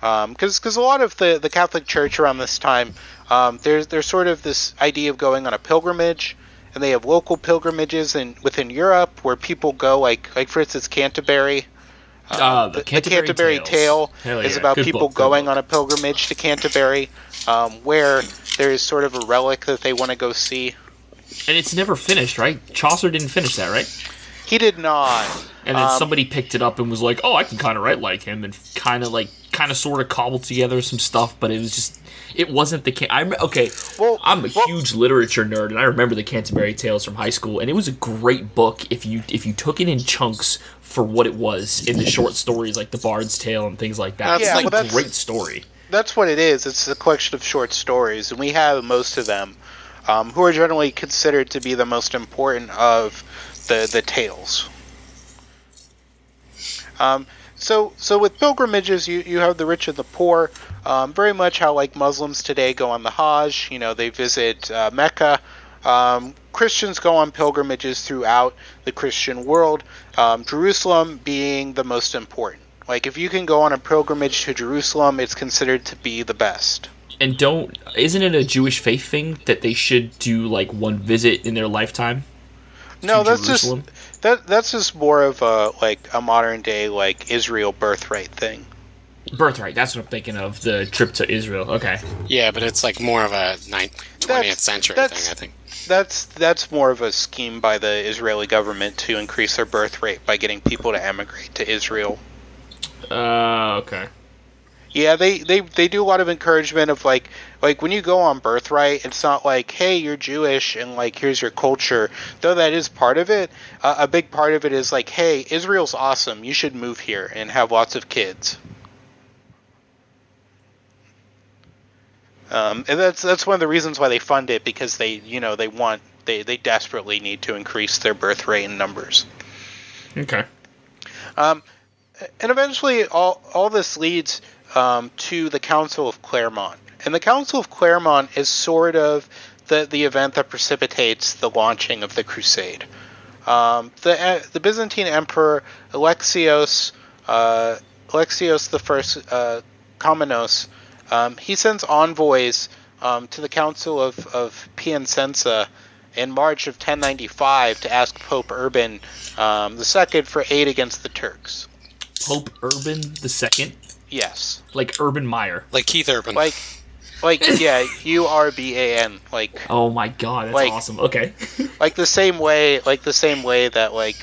because um, because a lot of the, the Catholic Church around this time um, there's there's sort of this idea of going on a pilgrimage, and they have local pilgrimages in within Europe where people go like like for instance Canterbury. Um, uh, the, Canterbury, the Canterbury Tale yeah. is about good people book, going on a pilgrimage to Canterbury, um, where there is sort of a relic that they want to go see. And it's never finished, right? Chaucer didn't finish that, right? He did not. And then um, somebody picked it up and was like, "Oh, I can kind of write like him," and kind of like, kind of sort of cobbled together some stuff, but it was just it wasn't the can. I okay. Well, I'm a well, huge literature nerd, and I remember the Canterbury Tales from high school, and it was a great book if you if you took it in chunks for what it was in the short stories like the Bard's Tale and things like that. Yeah, it's like a great story. That's what it is. It's a collection of short stories, and we have most of them, um, who are generally considered to be the most important of the the tales. Um, so so with pilgrimages, you, you have the rich and the poor. Um, very much how like Muslims today go on the Hajj. You know, they visit uh, Mecca. Um, Christians go on pilgrimages throughout the Christian world. Um, Jerusalem being the most important. Like if you can go on a pilgrimage to Jerusalem, it's considered to be the best. And don't isn't it a Jewish faith thing that they should do like one visit in their lifetime? No, that's Jerusalem? just that that's just more of a like a modern day like Israel birthright thing. Birthright. That's what I'm thinking of. The trip to Israel. Okay. Yeah, but it's like more of a 20th century thing. I think. That's that's more of a scheme by the Israeli government to increase their birth rate by getting people to emigrate to Israel. Uh, okay. Yeah, they, they, they do a lot of encouragement of like like when you go on birthright, it's not like hey you're Jewish and like here's your culture. Though that is part of it. Uh, a big part of it is like hey Israel's awesome. You should move here and have lots of kids. Um, and that's that's one of the reasons why they fund it because they you know they want they, they desperately need to increase their birth rate and numbers. Okay. Um, and eventually all all this leads um, to the Council of Clermont. And the Council of Clermont is sort of the, the event that precipitates the launching of the Crusade. Um, the, uh, the Byzantine Emperor Alexios, uh, Alexios the First uh, Komnenos, um, he sends envoys um, to the Council of, of Piacenza in March of 1095 to ask Pope Urban um, II for aid against the Turks. Pope Urban II? Yes. Like Urban Meyer. Like Keith Urban. Like like yeah, U R B A N. Like Oh my god, that's like, awesome. Okay. like the same way like the same way that like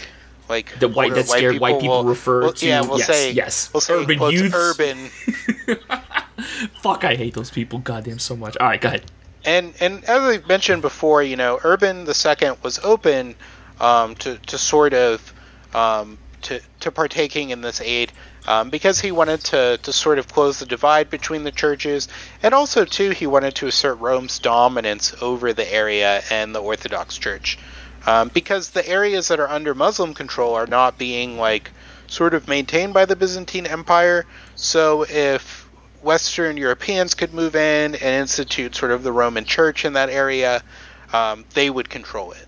like the white that scared white people, will, refer will, to yeah, we'll yes, say yes. We'll say urban youth. Urban. Fuck, I hate those people goddamn so much. All right, go ahead. And and as I mentioned before, you know, Urban the Second was open um, to to sort of um, to, to partaking in this aid um, because he wanted to, to sort of close the divide between the churches, and also too he wanted to assert Rome's dominance over the area and the Orthodox Church, um, because the areas that are under Muslim control are not being like sort of maintained by the Byzantine Empire. So if Western Europeans could move in and institute sort of the Roman Church in that area, um, they would control it.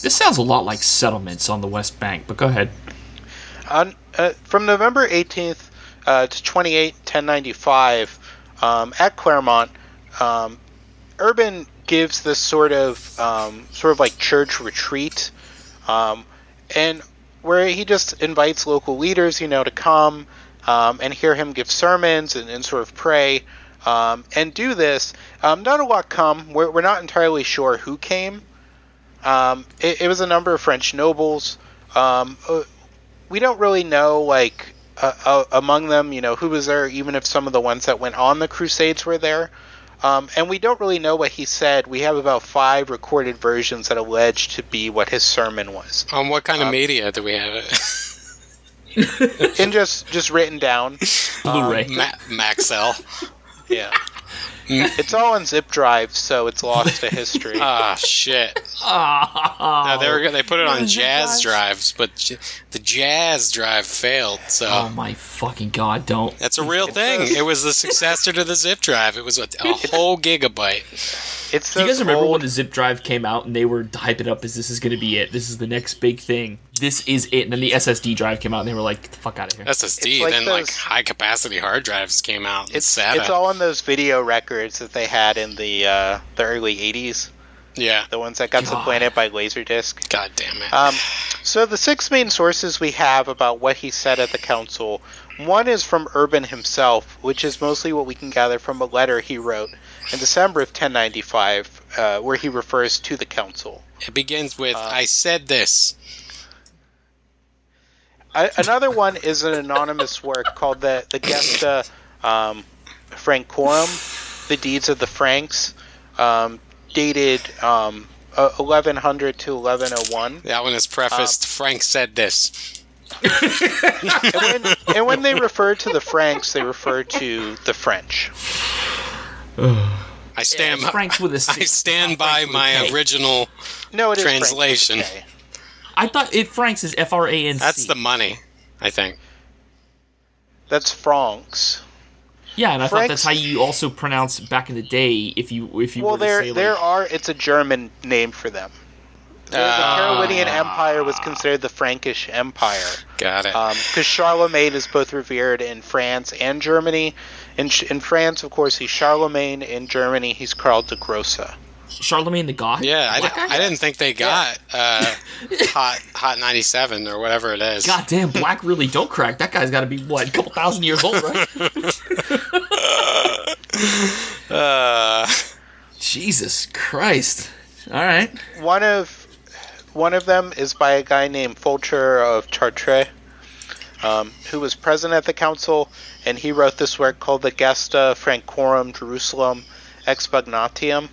This sounds a lot like settlements on the West Bank, but go ahead. On, uh, from November 18th uh, to 28, 1095, um, at Clermont, um, Urban gives this sort of um, sort of like church retreat, um, and where he just invites local leaders, you know, to come um, and hear him give sermons and, and sort of pray um, and do this. not a lot come. We're, we're not entirely sure who came. It, it, was a number of French nobles. Um, uh, we don't really know like uh, uh, among them, you know, who was there, even if some of the ones that went on the Crusades were there. Um, and we don't really know what he said. We have about five recorded versions that allege to be what his sermon was. On what kind of um, media do we have it? in just just written down. Blu-ray. Um, Ma- Maxell. Yeah. it's all on zip drives, so it's lost to history. Ah, shit. Oh. No, they were they put it on jazz drives, but the jazz drive failed. So. Oh my fucking god! Don't. That's a real thing. It was the successor to the zip drive. It was a, a whole gigabyte. It's Do you guys remember when the zip drive came out and they were hyping it up as this is going to be it? This is the next big thing. This is it. And then the SSD drive came out and they were like, "Get the fuck out of here." SSD. Like then those, like high capacity hard drives came out. It's SATA. it's all in those video records that they had in the uh, the early '80s. Yeah, the ones that got God. supplanted by Laserdisc. God damn it. Um, so the six main sources we have about what he said at the council. One is from Urban himself, which is mostly what we can gather from a letter he wrote in December of 1095, uh, where he refers to the council. It begins with, uh, I said this. I, another one is an anonymous work called the, the Gesta um, Francorum, The Deeds of the Franks, um, dated um, 1100 to 1101. That one is prefaced, um, Frank said this. and, when, and when they refer to the Franks, they refer to the French. I stand. Yeah, Frank's with a I stand by my original no, it translation. I thought it Franks is F R A N C. That's the money, I think. That's francs. Yeah, and I Franks, thought that's how you also pronounce back in the day if you if you well, were to there say, there like, are it's a German name for them. The, uh, the Carolingian Empire was considered the Frankish Empire. Got it. Because um, Charlemagne is both revered in France and Germany. In, in France, of course, he's Charlemagne. In Germany, he's Karl de Grosse. Charlemagne the God. Yeah, I, I, didn't think they got yeah. uh, hot hot ninety seven or whatever it is. God damn, Black really don't crack. That guy's got to be what a couple thousand years old, right? uh, Jesus Christ! All right. One of one of them is by a guy named Fulcher of Chartres, um, who was present at the council, and he wrote this work called the Gesta Francorum Jerusalem Expugnatium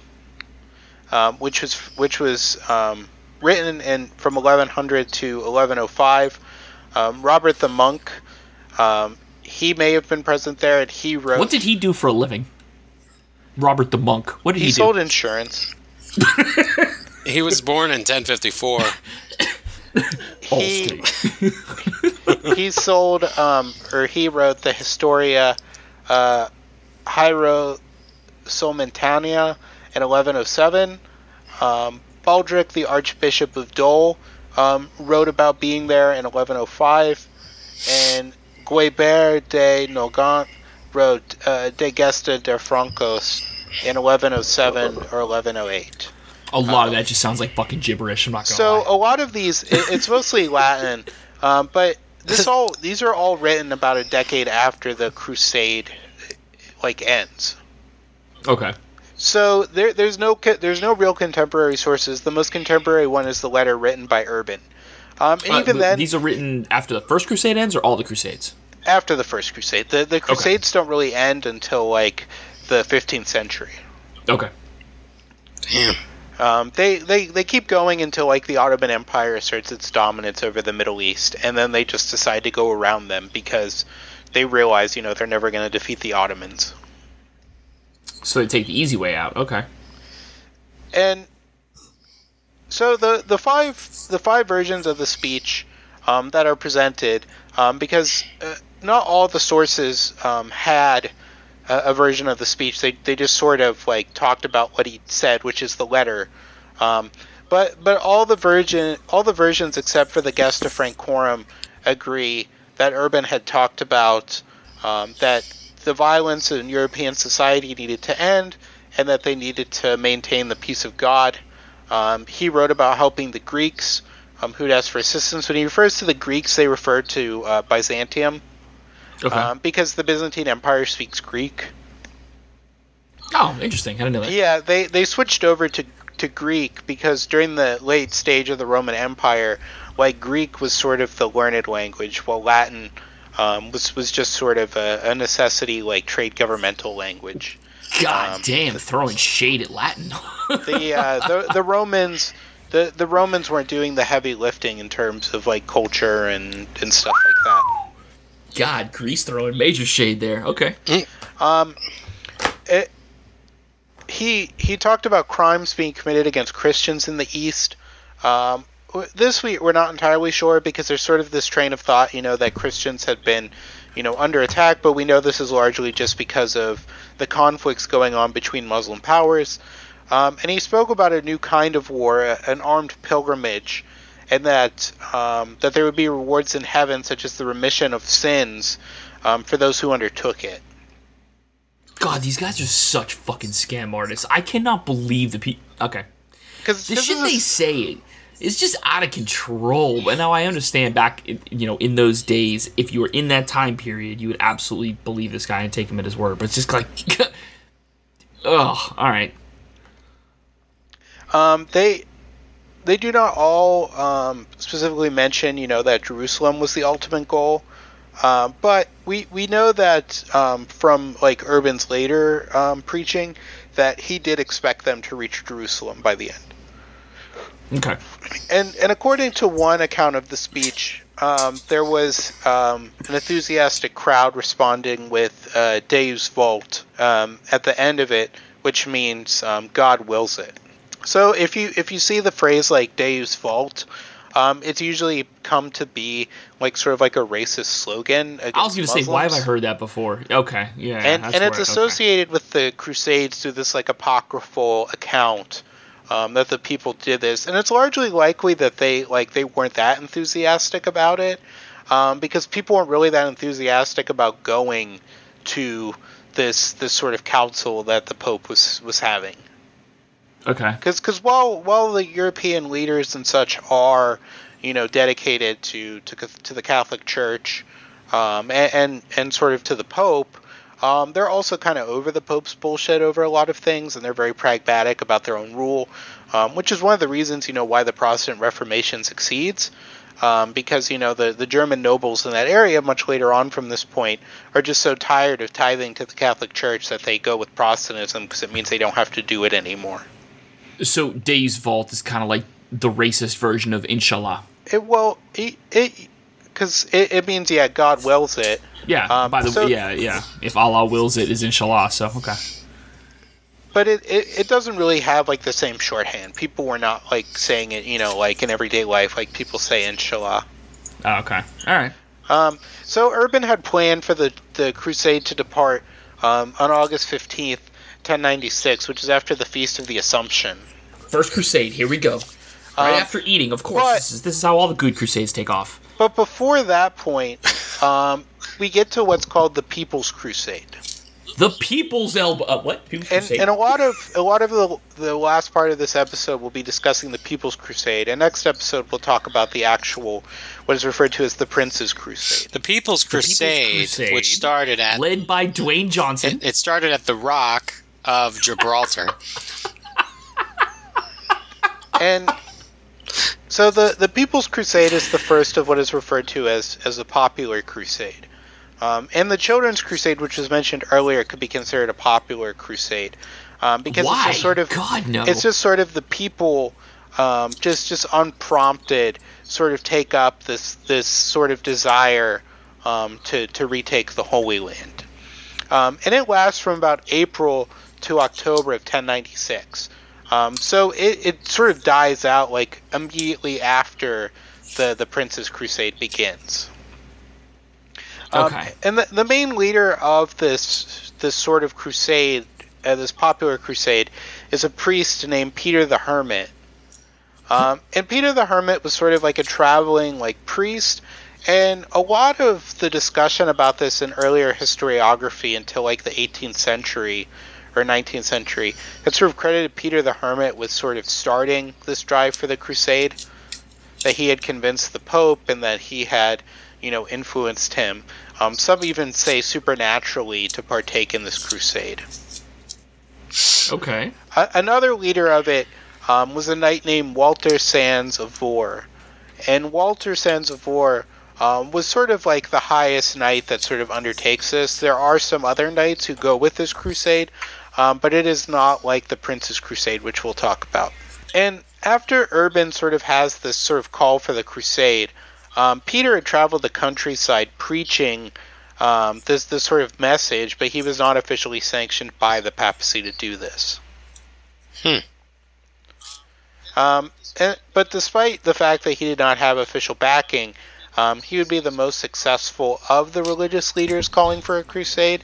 um, which was which was um, written in from 1100 to 1105. Um, Robert the monk, um, he may have been present there, and he wrote. What did he do for a living? Robert the monk. What did he, he do? He sold insurance. he was born in 1054. he, he sold, um, or he wrote the Historia uh, Hierosolymitana, in 1107. Um, Baldric, the Archbishop of Dol, um, wrote about being there in 1105, and Guibert de Nogent wrote uh, De Gesta de Francos in 1107 or 1108. A lot um, of that just sounds like fucking gibberish. I'm not gonna so lie. a lot of these, it, it's mostly Latin, um, but this all these are all written about a decade after the Crusade, like ends. Okay. So there, there's no there's no real contemporary sources. The most contemporary one is the letter written by Urban. Um, and uh, even then, these are written after the first Crusade ends, or all the Crusades. After the first Crusade, the the Crusades okay. don't really end until like the 15th century. Okay. Damn. Um, they, they they keep going until like the Ottoman Empire asserts its dominance over the Middle East, and then they just decide to go around them because they realize you know they're never going to defeat the Ottomans. So they take the easy way out. Okay. And so the the five the five versions of the speech um, that are presented, um, because uh, not all the sources um, had a, a, version of the speech. They they just sort of like talked about what he said, which is the letter. Um, but but all the version all the versions except for the Gesta Francorum agree that Urban had talked about um, that the violence in European society needed to end and that they needed to maintain the peace of God. Um, he wrote about helping the Greeks um, who'd asked for assistance. When he refers to the Greeks, they refer to uh, Byzantium okay. um, because the Byzantine Empire speaks Greek. Oh, interesting. I didn't know that. Yeah, they, they switched over to, to Greek because during the late stage of the Roman Empire, like Greek was sort of the learned language, while Latin um, was was just sort of a, a necessity, like trade governmental language. God um, damn, the, throwing shade at Latin. the, uh, the the Romans the the Romans weren't doing the heavy lifting in terms of like culture and and stuff like that. God, Greece throwing major shade there. Okay. Um, it, he he talked about crimes being committed against Christians in the East. Um, this we we're not entirely sure because there's sort of this train of thought, you know, that Christians had been, you know, under attack, but we know this is largely just because of the conflicts going on between Muslim powers. Um, and he spoke about a new kind of war, an armed pilgrimage, and that um, that there would be rewards in heaven, such as the remission of sins um, for those who undertook it. God, these guys are such fucking scam artists. I cannot believe the people. Okay, because the shit they say is just out of control. But now I understand back, you know, in those days, if you were in that time period, you would absolutely believe this guy and take him at his word. But it's just like, ugh. All right. Um, they they do not all um, specifically mention, you know, that Jerusalem was the ultimate goal. Uh, but we we know that um, from like Urban's later um, preaching that he did expect them to reach Jerusalem by the end. Okay. And and according to one account of the speech, um, there was um, an enthusiastic crowd responding with uh, Deus Vult um, at the end of it, which means um, God wills it. So if you if you see the phrase like Deus Vult, um, it's usually come to be like sort of like a racist slogan. I was going to say, why have I heard that before? Okay, yeah, and and it's associated okay. with the Crusades through this like apocryphal account um, that the people did this, and it's largely likely that they like they weren't that enthusiastic about it um, because people weren't really that enthusiastic about going to this this sort of council that the Pope was was having. Okay. Because while while the European leaders and such are you know dedicated to to, to the Catholic Church um, and, and, and sort of to the Pope. Um, they're also kind of over the Pope's bullshit over a lot of things, and they're very pragmatic about their own rule, um, which is one of the reasons, you know, why the Protestant Reformation succeeds. Um, because you know the the German nobles in that area, much later on from this point, are just so tired of tithing to the Catholic Church that they go with Protestantism because it means they don't have to do it anymore. So Deus Vult is kind of like the racist version of Inshallah. It well, it because it, it, means yeah, God wills it. Yeah. Um, by the so, way, yeah, yeah. If Allah wills it, is Inshallah. So okay. But it, it, it doesn't really have like the same shorthand. People were not like saying it, you know, like in everyday life, like people say Inshallah. Oh, okay. All right. Um, so Urban had planned for the the crusade to depart um, on August fifteenth, 1096, which is after the Feast of the Assumption. First Crusade, here we go. Right um, after eating, of course. But, this, is, this is how all the good Crusades take off. But before that point, um, we get to what's called the People's Crusade. The People's Elbow. Uh, what? People's and, Crusade? And a lot of a lot of the the last part of this episode will be discussing the People's Crusade, and next episode we'll talk about the actual what is referred to as the Prince's Crusade. The People's Crusade, the People's Crusade which started at led by Dwayne Johnson. It, it started at the Rock of Gibraltar. and so the the People's Crusade is the first of what is referred to as as a popular crusade. Um, and the Children's Crusade, which was mentioned earlier, could be considered a popular crusade. um, because Why? it's just sort of God no. it's just sort of the people um, just just unprompted sort of take up this this sort of desire um, to to retake the Holy Land, um, and it lasts from about April to October of 1096. Um, so it, it sort of dies out like immediately after the the Prince's Crusade begins. Um, Okay. and the, the main leader of this this sort of crusade, uh, this popular crusade, is a priest named Peter the Hermit. Um, and Peter the Hermit was sort of like a traveling like priest, and a lot of the discussion about this in earlier historiography until like the 18th century or 19th century had sort of credited Peter the Hermit with sort of starting this drive for the crusade. That he had convinced the Pope and that he had, you know, influenced him. Um, some even say supernaturally to partake in this crusade. okay. A- another leader of it um, was a knight named Walter Sands of Vor. And Walter Sands of Vor um, was sort of like the highest knight that sort of undertakes this. There are some other knights who go with this crusade, um, but it is not like the Prince's Crusade, which we'll talk about. And after Urban sort of has this sort of call for the crusade, um, Peter had traveled the countryside preaching um, this this sort of message, but he was not officially sanctioned by the papacy to do this. Hmm. Um, and, but despite the fact that he did not have official backing, um, he would be the most successful of the religious leaders calling for a crusade.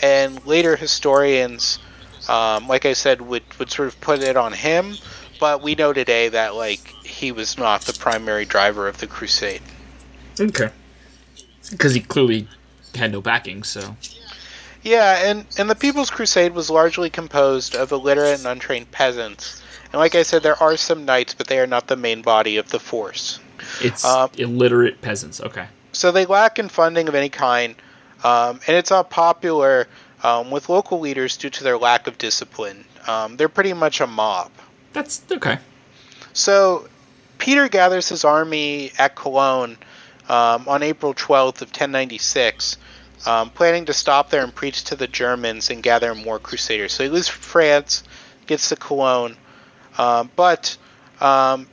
And later historians, um, like I said, would, would sort of put it on him. But we know today that like he was not the primary driver of the crusade. Okay. Because he clearly had no backing, so. Yeah, and, and the People's Crusade was largely composed of illiterate and untrained peasants. And like I said, there are some knights, but they are not the main body of the force. It's Um, illiterate peasants. Okay. So they lack in funding of any kind, um, and it's not popular um, with local leaders due to their lack of discipline. Um, they're pretty much a mob. That's okay. So Peter gathers his army at Cologne um, on April 12th of 1096, um, planning to stop there and preach to the Germans and gather more crusaders. So he leaves France, gets to Cologne, um, but um,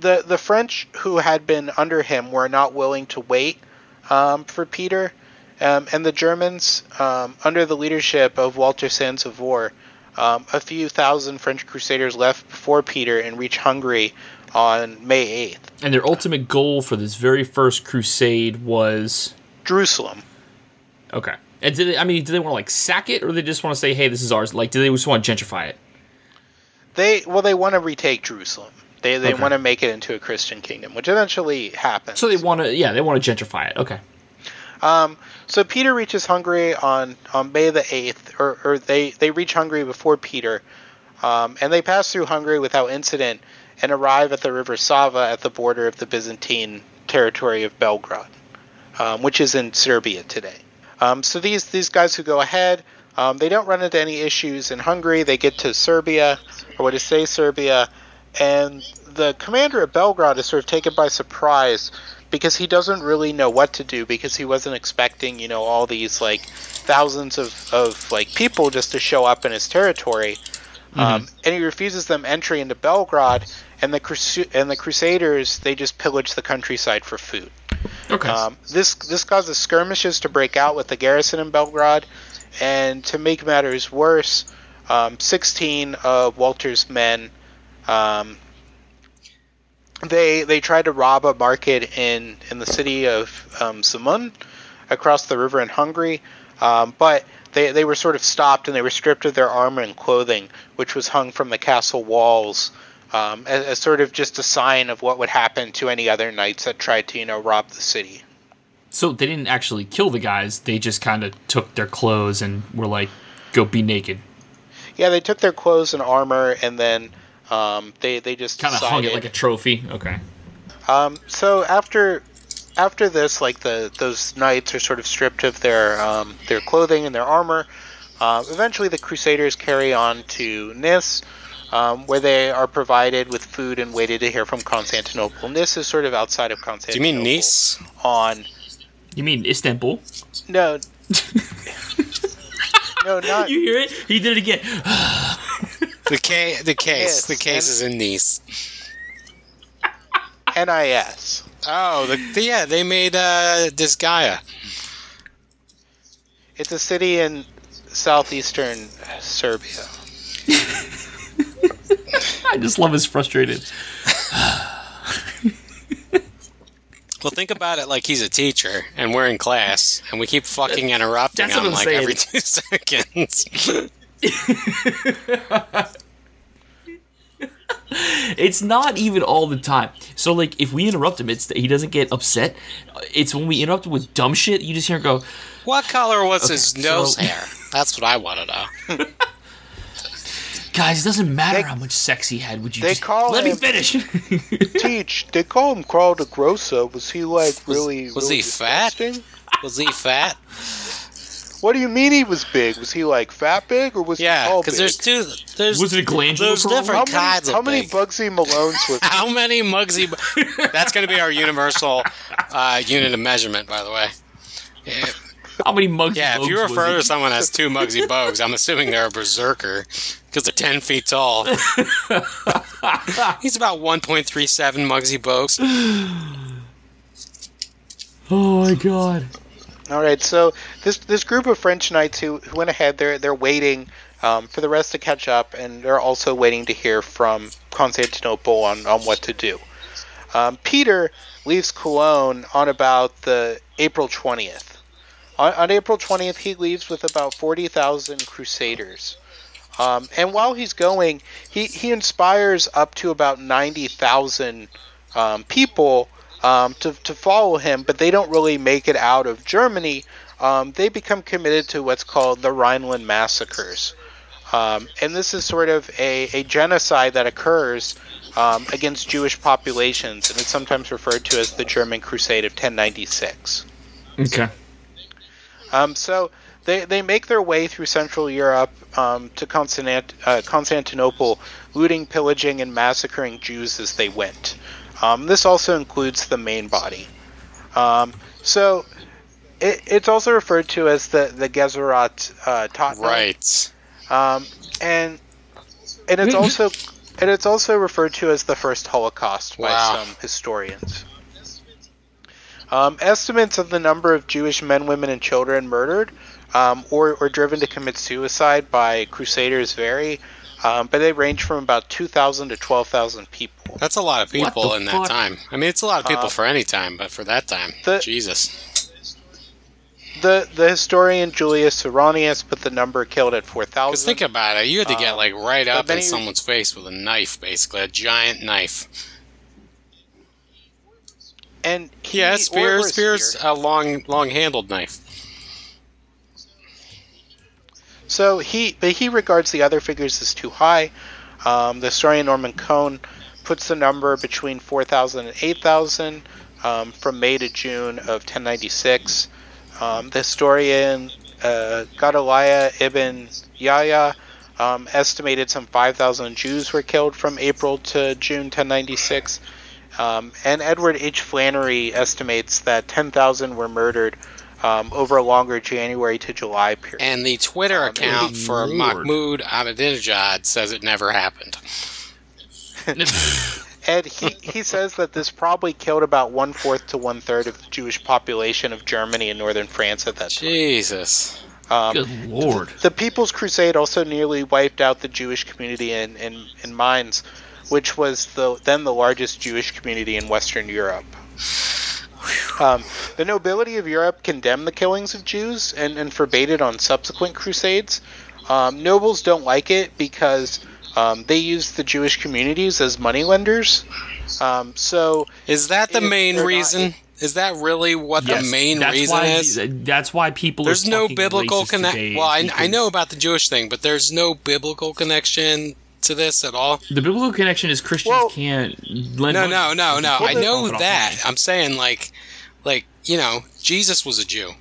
the the French who had been under him were not willing to wait um, for Peter, um, and the Germans, um, under the leadership of Walter Sands-of-War, um, a few thousand French crusaders left before Peter and reached Hungary on May 8th. And their ultimate goal for this very first crusade was Jerusalem. okay. And did they, I mean, do they want to like sack it, or they just want to say, "Hey, this is ours"? Like, do they just want to gentrify it? They well, they want to retake Jerusalem. They they Okay. want to make it into a Christian kingdom, which eventually happens. So they want to, yeah, they want to gentrify it. Okay. Um, so Peter reaches Hungary on, on May the 8th, or, or they, they reach Hungary before Peter, um, and they pass through Hungary without incident and arrive at the river Sava at the border of the Byzantine territory of Belgrade, um, which is in Serbia today. Um, so these, these guys who go ahead, um, they don't run into any issues in Hungary. They get to Serbia, or what is say Serbia, and the commander of Belgrade is sort of taken by surprise because he doesn't really know what to do because he wasn't expecting you know all these like thousands of, of like people just to show up in his territory. Um, and he refuses them entry into Belgrade and the Crusu- and the Crusaders they just pillage the countryside for food. Okay. um, this this causes skirmishes to break out with the garrison in Belgrade, and to make matters worse, um, 16 of Walter's men, um, they they tried to rob a market in in the city of um, Zemun, across the river in Hungary, um, but they they were sort of stopped and they were stripped of their armor and clothing, which was hung from the castle walls. Um, as, as sort of just a sign of what would happen to any other knights that tried to, you know, rob the city. so they didn't actually kill the guys; they just kind of took their clothes and were like, "Go be naked." Yeah, they took their clothes and armor, and then um, they they just Kind of hung it like a trophy. Okay. Um, so after after this, like the those knights are sort of stripped of their um, their clothing and their armor. Uh, eventually, the Crusaders carry on to Nis, um, where they are provided with food and waited to hear from Constantinople. Nis is sort of outside of Constantinople. Do you mean Nice? On You mean Istanbul? no. no, not You hear it? He did it again. The ca- the case, Yes, the case is in Nice. NIS. Oh, the, the yeah, they made uh, Disgaea. It's a city in southeastern Serbia. I just love his frustrated. Well, think about it like he's a teacher and we're in class and we keep fucking interrupting That's what him I'm like saying. every two seconds. It's not even all the time. So like, if we interrupt him, it's he doesn't get upset. It's when we interrupt him with dumb shit, you just hear him go, what color was his so- nose hair? That's what I want to know. "Guys, it doesn't matter They- how much sex he had. Would you they just call let me finish?" Teach, they call him Carl de Grosso. Was he like really? was really he fat? Was he fat? What do you mean he was big? Was he like fat big or was he Yeah, tall because big? there's two. There's Was it a glandular There's problem? how different many, kinds of how many big. Bugsy Malones was How many Muggsy? That's going to be our universal uh, unit of measurement, by the way. Yeah, how many mugs? yeah, if you refer to someone as two Muggsy Bogues, I'm assuming they're a berserker because they're 10 feet tall. He's about 1.37 Muggsy Bogues. Oh my god! All right, so this this group of French knights who, who went ahead, they're they're waiting um, for the rest to catch up, and they're also waiting to hear from Constantinople on, on what to do. Um, Peter leaves Cologne on about the April twentieth. On, on April twentieth, he leaves with about forty thousand crusaders. Um, and while he's going, he, he inspires up to about ninety thousand um, people um, to, to follow him, but they don't really make it out of Germany. Um, they become committed to what's called the Rhineland massacres. Um, and this is sort of a, a genocide that occurs um, against Jewish populations, and it's sometimes referred to as the German Crusade of 1096. Okay. Um, so they, they make their way through Central Europe um, to Constant, uh, Constantinople, looting, pillaging, and massacring Jews as they went. Um, this also includes the main body. Um, so it, it's also referred to as the the Gezerat uh, Tatnav. Right. Um, and and it's also and it's also referred to as the first Holocaust by Wow. some historians. Um, estimates of the number of Jewish men, women, and children murdered um, or, or driven to commit suicide by crusaders vary, um, but they range from about 2,000 to 12,000 people. That's a lot of people the in that time. I mean, it's a lot of people Uh, for any time, but for that time, the- Jesus. The the historian Julius Serranius put the number killed at 4,000. Because think about it, you had to get Um, like right but up in someone's face with a knife, basically a giant knife. and he, Yeah, or- spear, or spear's spear. a long, long-handled knife. So he, but he regards the other figures as too high. Um, the historian Norman Cohn puts the number between 4,000 and 8,000 um, from May to June of 1096. Um, the historian uh, Gedaliah ibn Yahya um, estimated some 5,000 Jews were killed from April to June 1096. Um, and Edward H. Flannery estimates that 10,000 were murdered um, over a longer January to July period. And the Twitter Um, account for Lord. Mahmoud Ahmadinejad says it never happened. And he, he says that this probably killed about one fourth to one third of the Jewish population of Germany and northern France at that time. Jesus. Um, Good lord. the People's Crusade also nearly wiped out the Jewish community in, in, in Mainz, which was the then the largest Jewish community in Western Europe. Um, the nobility of Europe condemned the killings of Jews and, and forbade it on subsequent crusades. Um, nobles don't like it because um, they use the Jewish communities as moneylenders. Um, so Is that the If main they're not- reason? Is that really what Yes, the main that's reason why, is? That's why people. There's are no biblical connection. Well, I, I know about the Jewish thing, but there's no biblical connection to this at all. the biblical connection is Christians Well- can't. Lend No, money. no, no, no. I know that. I'm saying like, like you know, Jesus was a Jew.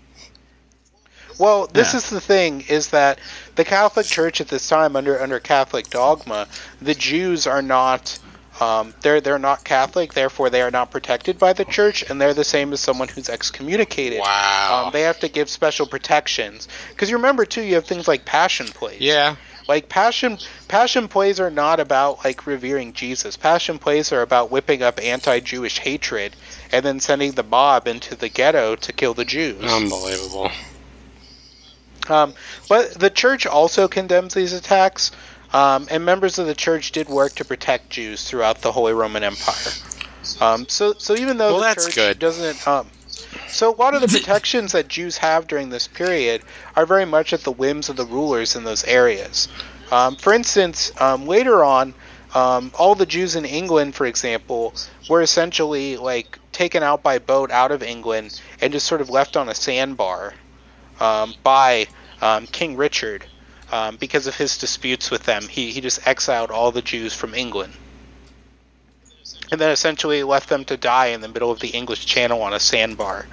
Well, this Yeah. is the thing: is that the Catholic Church at this time, under under Catholic dogma, the Jews are not Um, they're they're not Catholic, therefore they are not protected by the church, and they're the same as someone who's excommunicated. Wow. Um, they have to give special protections because you remember too, you have things like passion plays. yeah. Like passion passion plays are not about like revering Jesus. Passion plays are about whipping up anti-Jewish hatred and then sending the mob into the ghetto to kill the Jews. Unbelievable. Um, but the church also condemns these attacks, um, and members of the church did work to protect Jews throughout the Holy Roman Empire. Um, so, so even though Well, the that's church good. doesn't, um, so a lot of the protections that Jews have during this period are very much at the whims of the rulers in those areas. Um, for instance, um, later on, um, all the Jews in England, for example, were essentially like taken out by boat out of England and just sort of left on a sandbar um, by um, King Richard um, because of his disputes with them. He, he just exiled all the Jews from England. And then essentially left them to die in the middle of the English Channel on a sandbar.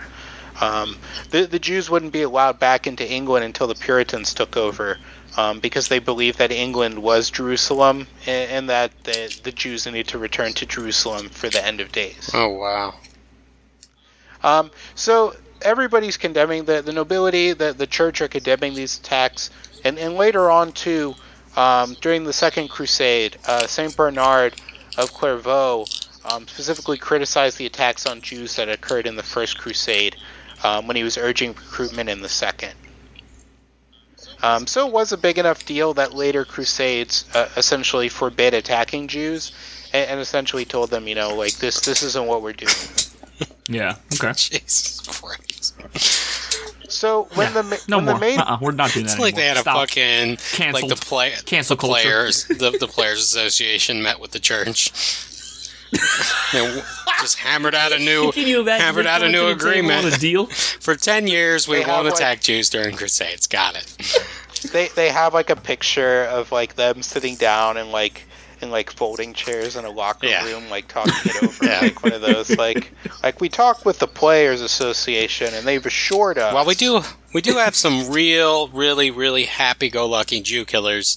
Um, the, the Jews wouldn't be allowed back into England until the Puritans took over um, because they believed that England was Jerusalem and, and that the, the Jews needed to return to Jerusalem for the end of days. Oh wow. Um, so everybody's condemning the, the nobility, the, the church are condemning these attacks, and, and later on too, um, during the Second Crusade, uh, Saint Bernard of Clairvaux um, specifically criticized the attacks on Jews that occurred in the First Crusade um, when he was urging recruitment in the Second. Um, so it was a big enough deal that later Crusades uh, essentially forbid attacking Jews, and, and essentially told them, you know, like this this isn't what we're doing. Yeah. Okay. Jesus Christ. So when the ma- No when more. the main uh-uh, we're not doing that It's like anymore. they had a Stop. fucking like the play Cancel the culture. players the, the players association met with the church. and just hammered out a new Can hammered out a new fucking table on agreement. A deal. For ten years, we They won't like- attack Jews during crusades. Got it. they they have like a picture of like them sitting down and like in like folding chairs in a locker Yeah. room, like talking it over, Yeah. like one of those like like we talked with the Players Association and they've assured us. Well, we do we do have some real, really, really happy-go-lucky Jew killers.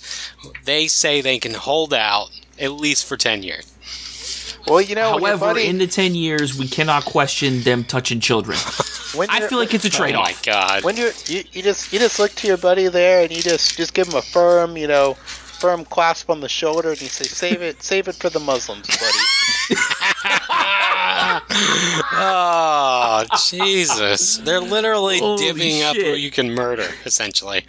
They say they can hold out at least for ten years. Well, you know, However, buddy- in the ten years, we cannot question them touching children. when I feel like it's a trade-off. Oh my god! when you, you you just you just look to your buddy there and you just just give him a firm you know firm clasp on the shoulder and you say save it save it for the Muslims, buddy. oh Jesus! They're literally Holy divvying up who you can murder, essentially.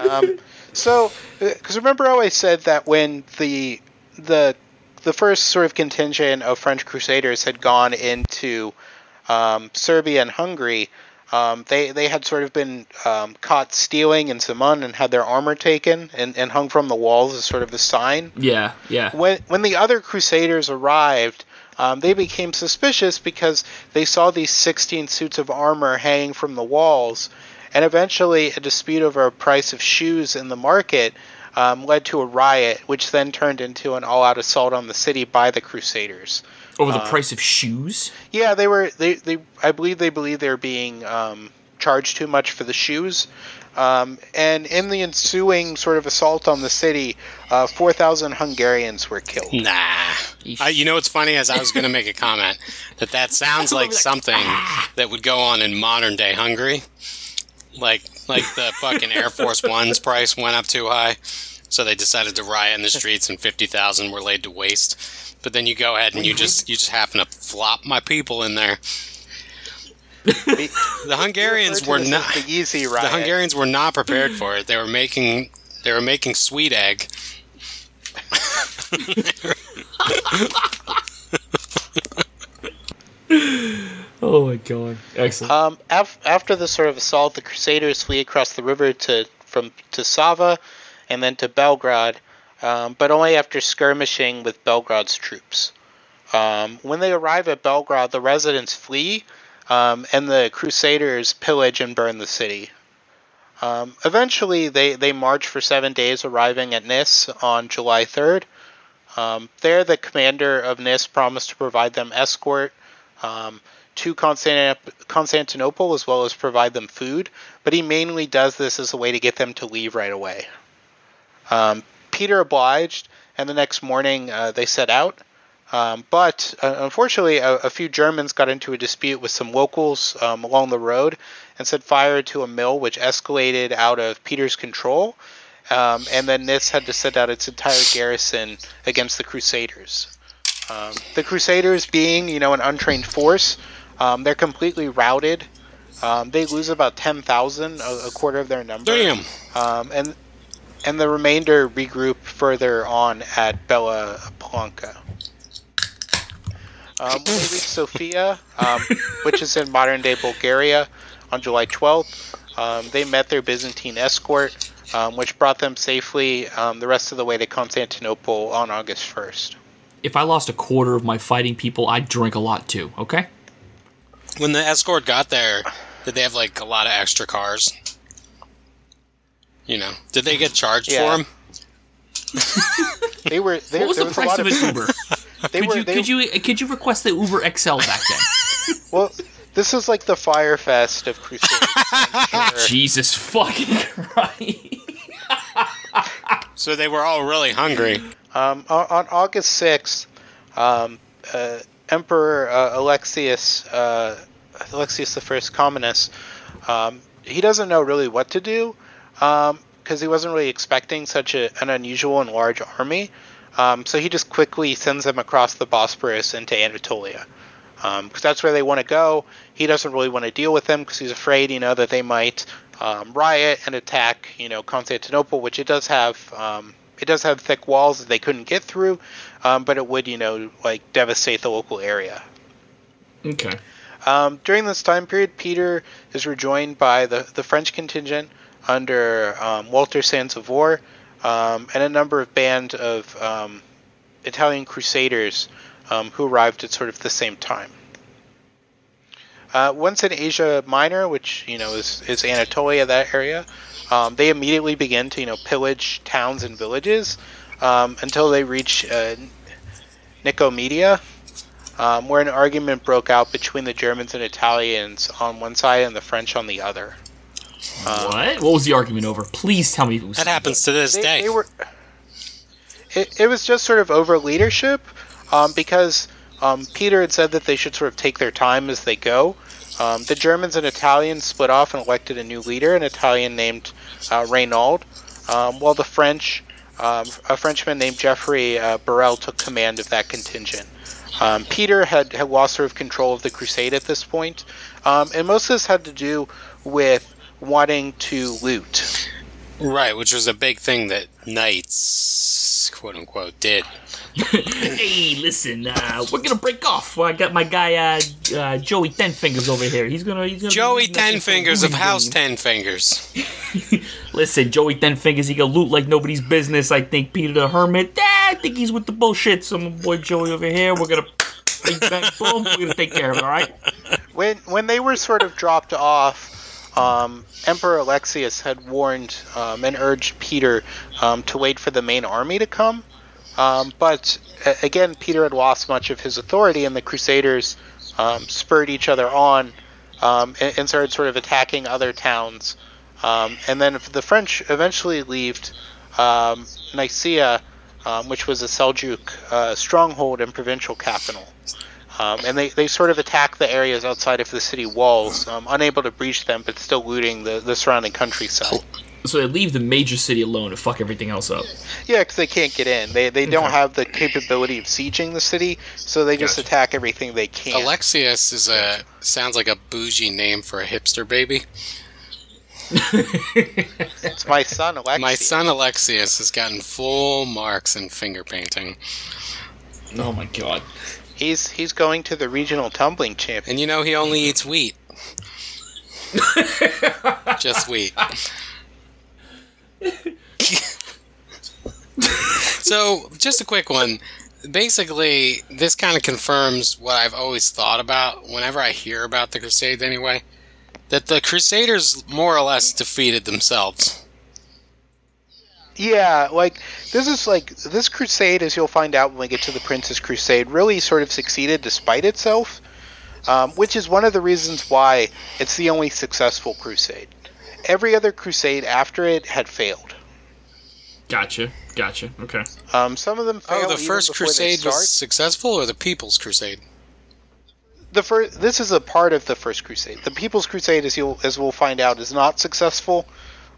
um, so, because remember how I said that when the the the first sort of contingent of French Crusaders had gone into um, Serbia and Hungary, um, they they had sort of been um, caught stealing in Semlin and had their armor taken and, and hung from the walls as sort of a sign. Yeah, yeah. When when the other Crusaders arrived, um, they became suspicious because they saw these 16 suits of armor hanging from the walls, and eventually a dispute over a price of shoes in the market um, led to a riot, which then turned into an all-out assault on the city by the Crusaders. Over the Uh, price of shoes. Yeah, they were they, they I believe they believe they're being um, charged too much for the shoes. Um, and in the ensuing sort of assault on the city, uh, 4,000 Hungarians were killed. Nah. I, you know what's funny? As I was going to make a comment that that sounds like something that would go on in modern day Hungary, like like the fucking Air Force One's price went up too high, so they decided to riot in the streets, and fifty thousand were laid to waste. But then you go ahead and you just you just happen to flop my people in there. The Hungarians were not this as the the. Hungarians were not prepared for it. They were making they were making sweet egg. Oh my god. Excellent. Um, af- after the sort of assault, the Crusaders flee across the river to from to Sava, and then to Belgrade, um, but only after skirmishing with Belgrade's troops. Um, when they arrive at Belgrade, the residents flee, um, and the Crusaders pillage and burn the city. Um, eventually, they, they march for seven days, arriving at Nis on July 3rd. Um, there, the commander of Nis promised to provide them escort um, to Constantinop- Constantinople as well as provide them food, but he mainly does this as a way to get them to leave right away. Um, Peter obliged, and the next morning uh, they set out. Um, but uh, unfortunately, a, a, few Germans got into a dispute with some locals um, along the road and set fire to a mill, which escalated out of Peter's control. Um, and then this had to send out its entire garrison against the Crusaders. Um, the Crusaders, being you know an untrained force, um, they're completely routed. Um, they lose about ten thousand, a, a, quarter of their number. Damn. and and the remainder regroup further on at Bela Palanka. Um, when they reach Sofia, um, which is in modern day Bulgaria, on July 12th, um, they met their Byzantine escort, um, which brought them safely um, the rest of the way to Constantinople on August 1st. If I lost a quarter of my fighting people, I'd drink a lot too, okay? When the escort got there, did they have like a lot of extra cars? You know, did they get charged yeah. for them? they were. They, what was the was price of an Uber? They could were, you they, could you could you request the Uber XL back then? well, this is like the Fyre Fest of Crusade. Jesus fucking Christ! so they were all really hungry. Um, on, on, August sixth, um, uh, Emperor uh, Alexius uh, Alexius the First Comnenus, um, he doesn't know really what to do because um, he wasn't really expecting such a, an unusual and large army. Um, so he just quickly sends them across the Bosporus into Anatolia, because um, that's where they want to go. He doesn't really want to deal with them because he's afraid, you know, that they might um, riot and attack, you know, Constantinople, which it does have. Um, it does have thick walls that they couldn't get through, um, but it would, you know, like devastate the local area. Okay. Um, during this time period, Peter is rejoined by the, the French contingent under Walter Sans Avoir, um, and a number of band of um, Italian crusaders um, who arrived at sort of the same time. Uh, once in Asia Minor, which you know is, is Anatolia, that area, um, they immediately begin to you know pillage towns and villages um, until they reach uh, Nicomedia, um, where an argument broke out between the Germans and Italians on one side and the French on the other. Um, what? What was the argument over? Please tell me. It was that happens to this they, day. They were, it, it was just sort of over leadership um, because um, Peter had said that they should sort of take their time as they go. Um, the Germans and Italians split off and elected a new leader, an Italian named uh, Reynaud, um, while the French, um, a Frenchman named Geoffrey uh, Burel, took command of that contingent. Um, Peter had, had lost sort of control of the crusade at this point, um, and most of this had to do with wanting to loot. Right, which was a big thing that knights, quote unquote, did. hey, listen, uh, we're gonna break off. I got my guy uh, uh, Joey Ten Fingers over here. He's gonna, he's gonna Joey Ten Fingers of House Ten Fingers. listen, Joey Ten Fingers, he can loot like nobody's business. I think Peter the Hermit. Eh, I think he's with the bullshit. So my boy Joey over here, we're gonna. Bang, bang, boom, we're gonna take care of it, all right? When when they were sort of dropped off, um, Emperor Alexius had warned um, and urged Peter um, to wait for the main army to come. Um, but again, Peter had lost much of his authority, and the Crusaders um, spurred each other on um, and, and, started sort of attacking other towns. and then the French eventually left Nicaea, which was a Seljuk uh, stronghold and provincial capital. Um, and they, they sort of attack the areas outside of the city walls, um, unable to breach them, but still looting the, the surrounding countryside. So they leave the major city alone to fuck everything else up. Yeah, because they can't get in. They, they don't have the capability of sieging the city, so they just gotcha. attack everything they can. Alexius is a sounds like a bougie name for a hipster baby. it's my son Alexius. My son Alexius has gotten full marks in finger painting. Oh my god. He's he's going to the regional tumbling champ. And you know he only eats wheat. Just wheat. so, just a quick one. Basically, this kind of confirms what I've always thought about whenever I hear about the Crusades, anyway. That the Crusaders more or less defeated themselves. Yeah, like this is like this crusade, as you'll find out when we get to the Prince's Crusade, really sort of succeeded despite itself, um, which is one of the reasons why it's the only successful crusade. Every other crusade after it had failed. Gotcha. Gotcha. Okay. Um, some of them fail Oh, the first crusade was successful, or the People's Crusade? the first. This is a part of the first crusade. The People's Crusade, as you as we'll find out, is not successful,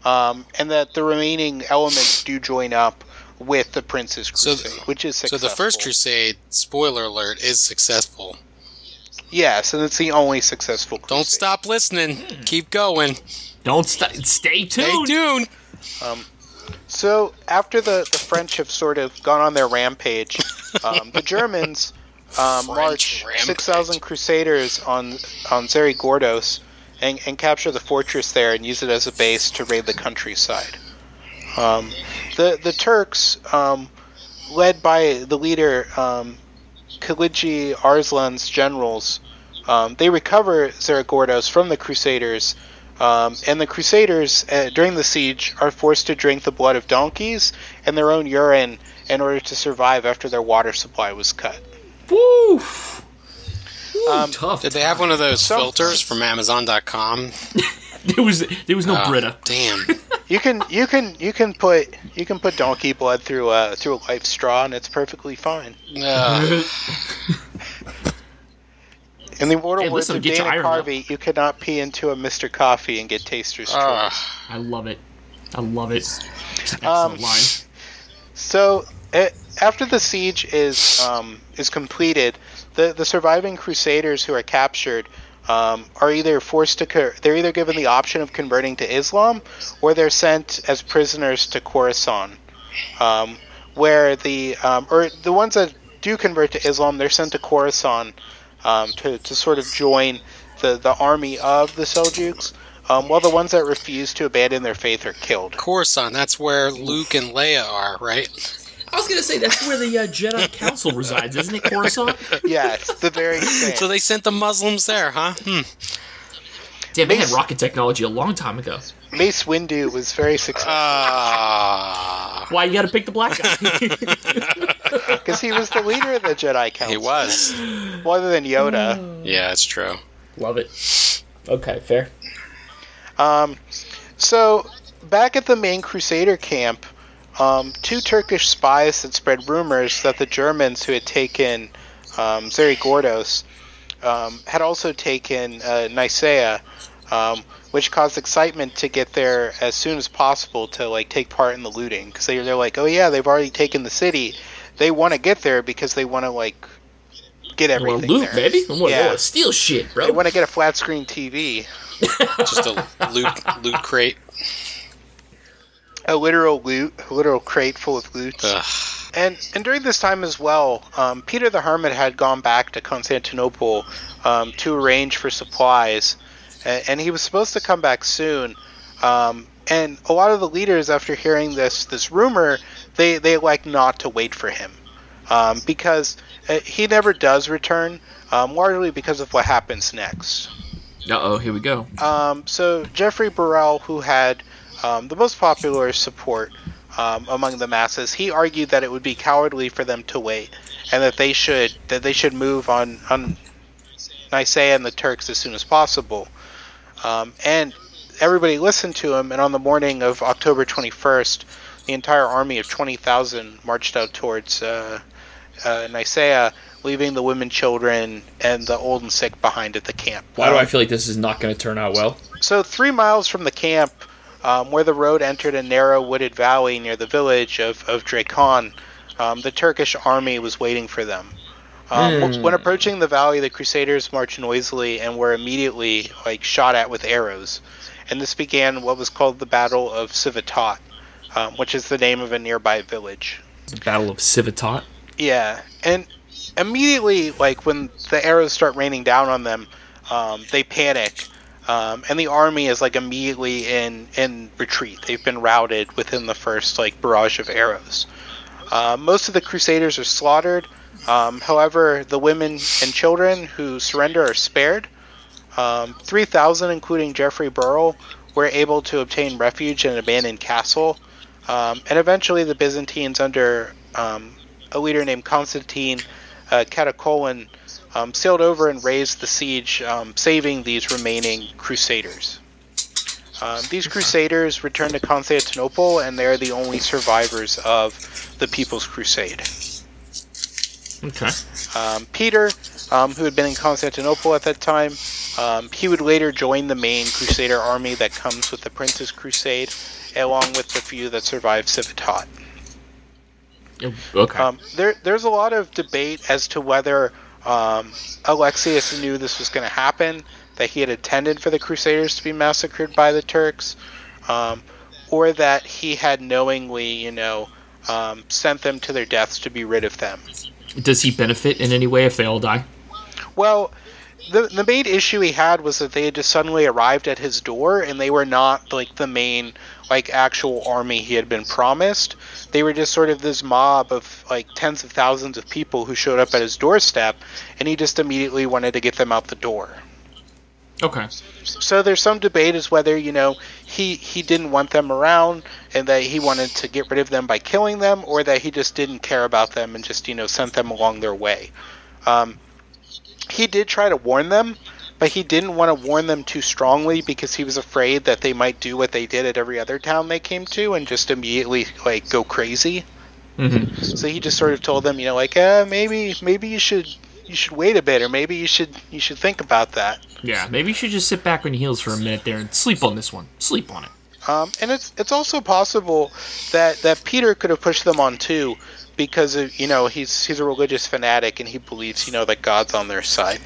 um, and that the remaining elements do join up with the Prince's So- Crusade, which is So the first crusade, spoiler alert, is successful. yes, and it's the only successful. Crusade. Don't stop listening. Keep going. Don't st- stay tuned. Stay tuned. tuned. So after the, the French have sort of gone on their rampage, um, the Germans um, march rampage. six thousand Crusaders on on Xerigordos and, and capture the fortress there and use it as a base to raid the countryside. Um, the the Turks, um, led by the leader um, Arslan's generals, um, they recover Xerigordos from the Crusaders. Um, and the Crusaders, uh, during the siege, are forced to drink the blood of donkeys and their own urine in order to survive after their water supply was cut. Woo! Woo, Um, tough. Did they have one of those Some- filters from Amazon.com? There was there was no Oh, Brita. Damn. You can you can you can put you can put donkey blood through a through a LifeStraw and it's perfectly fine. Ugh. In the immortal Hey, words listen, of Dana iron up. You cannot pee into a Mr. Coffee and get taster's choice. Ugh. I love it. I love it. Excellent Um, line. So eh, after the siege is um, is completed, the the surviving Crusaders who are captured um, are either forced to they're either given the option of converting to Islam or they're sent as prisoners to Khorasan, um, where the um, or the ones that do convert to Islam they're sent to Khorasan um, to to sort of join the the army of the Seljuks. Um, while the ones that refuse to abandon their faith are killed. Coruscant, that's where Luke and Leia are, right? I was gonna say that's where the uh, Jedi Council resides, isn't it, Coruscant? Yes, the very same. So they sent the Muslims there, huh? Hmm. Damn, they had rocket technology a long time ago. Mace Windu was very successful Ah, Why you gotta pick the black guy? because he was the leader of the Jedi Council. he was. Well, other than Yoda. Yeah, that's true. love it. Okay, fair. Um, so back at the main Crusader camp, um, two Turkish spies had spread rumors that the Germans who had taken um, Xerigordos um, had also taken uh, Nicaea, um, which caused excitement to get there as soon as possible to like take part in the looting because they, they're like, oh yeah, they've already taken the city. They want to get there because they want to like get I want everything loot, there. baby. I want Yeah. to steal shit, bro. They want to get a flat screen TV. Just a loot loot crate. A literal loot, a literal crate full of loot. Ugh. And and during this time as well, um, Peter the Hermit had gone back to Constantinople um, to arrange for supplies, and, and he was supposed to come back soon. Um, and a lot of the leaders, after hearing this this rumor, they they like not to wait for him, um, because uh, he never does return, um, largely because of what happens next. Uh oh, here we go. Um, so Geoffrey Burel, who had um, the most popular support um, among the masses, he argued that it would be cowardly for them to wait, and that they should that they should move on on Nicaea and the Turks as soon as possible. Um, and everybody listened to him. And on the morning of October 21st, the entire army of 20,000 marched out towards uh, uh, Nicaea, leaving the women, children, and the old and sick behind at the camp. Why do Um, I feel like this is not going to turn out well? so three miles from the camp, um, where the road entered a narrow wooded valley near the village of, of Drakon, um, the Turkish army was waiting for them. Um, Hmm. When approaching the valley, the Crusaders marched noisily and were immediately like shot at with arrows, and this began what was called the Battle of Civitat, um, which is the name of a nearby village. The Battle of Civitat. Yeah, and immediately, like when the arrows start raining down on them, um, they panic, um, and the army is like immediately in in retreat. They've been routed within the first like barrage of arrows. Uh, most of the Crusaders are slaughtered. Um, however, the women and children who surrender are spared. Um, 3,000, including Geoffrey Burel, were able to obtain refuge in an abandoned castle. Um, and eventually, the Byzantines, under um, a leader named Constantine uh, um, sailed over and raised the siege, um, saving these remaining crusaders. Um, these crusaders return to Constantinople, and they're the only survivors of the People's Crusade. Okay. Um, Peter, um, who had been in Constantinople at that time, um, he would later join the main Crusader army that comes with the Prince's Crusade, along with the few that survived Civitate. Okay. Um, there, there's a lot of debate as to whether um, Alexius knew this was going to happen, that he had intended for the Crusaders to be massacred by the Turks, um, or that he had knowingly, you know, um, sent them to their deaths to be rid of them. Does he benefit in any way if they all die? Well, the the main issue he had was that they had just suddenly arrived at his door, and they were not like the main like actual army he had been promised. They were just sort of this mob of like tens of thousands of people who showed up at his doorstep, and he just immediately wanted to get them out the door. Okay. So there's some debate as whether you know he he didn't want them around and that he wanted to get rid of them by killing them, or that he just didn't care about them and just you know sent them along their way. Um, he did try to warn them, but he didn't want to warn them too strongly because he was afraid that they might do what they did at every other town they came to and just immediately like go crazy. Mm-hmm. So he just sort of told them, you know, like, uh, maybe maybe you should you should wait a bit, or maybe you should you should think about that. Yeah, maybe you should just sit back on your heels for a minute there and sleep on this one. Sleep on it. Um, and it's it's also possible that, that Peter could have pushed them on too, because of, you know he's he's a religious fanatic and he believes you know that God's on their side.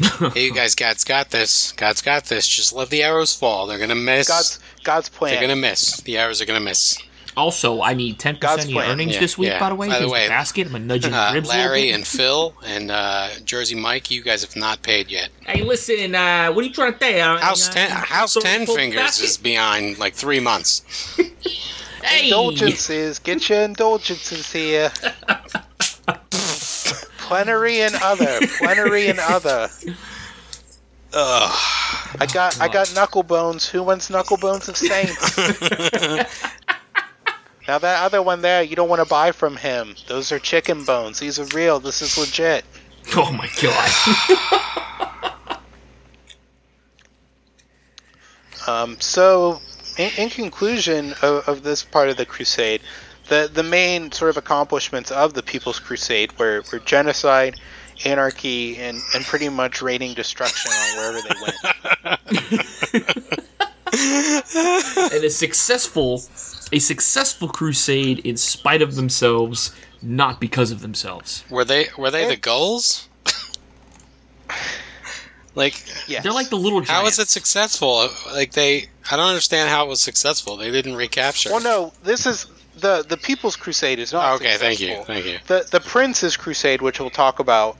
hey, you guys, God's got this. God's got this. Just let the arrows fall. They're gonna miss. God's God's plan. They're gonna miss. The arrows are gonna miss. Also, I need 10% God's of your plan. earnings Yeah, this week, yeah. by the way. By the Here's way, basket. I'm going to nudge your Uh, ribs Larry and Phil and uh, Jersey Mike, you guys have not paid yet. Hey, listen, uh, what are you trying to say? Uh, House uh, Ten, House so- Ten Fingers basket? is behind like three months. Hey! Indulgences, get your indulgences here. plenary and other, plenary and other. Ugh. I got I got Knucklebones. Who wants Knucklebones of Saints? now that other one there, you don't want to buy from him. Those are chicken bones. These are real. This is legit. Oh my god. Um, so, in, in conclusion of, of this part of the crusade, the the main sort of accomplishments of the People's Crusade were, were genocide, anarchy, and, and pretty much raining destruction on wherever they went. and a successful a successful crusade in spite of themselves, not because of themselves. Were they were they the gulls? like Yes. They're like the little giants. how was it successful? Like they I don't understand how it was successful. They didn't recapture. Well, no, this is the the People's Crusade is not. Okay, thank you. Thank you. The the Prince's Crusade, which we'll talk about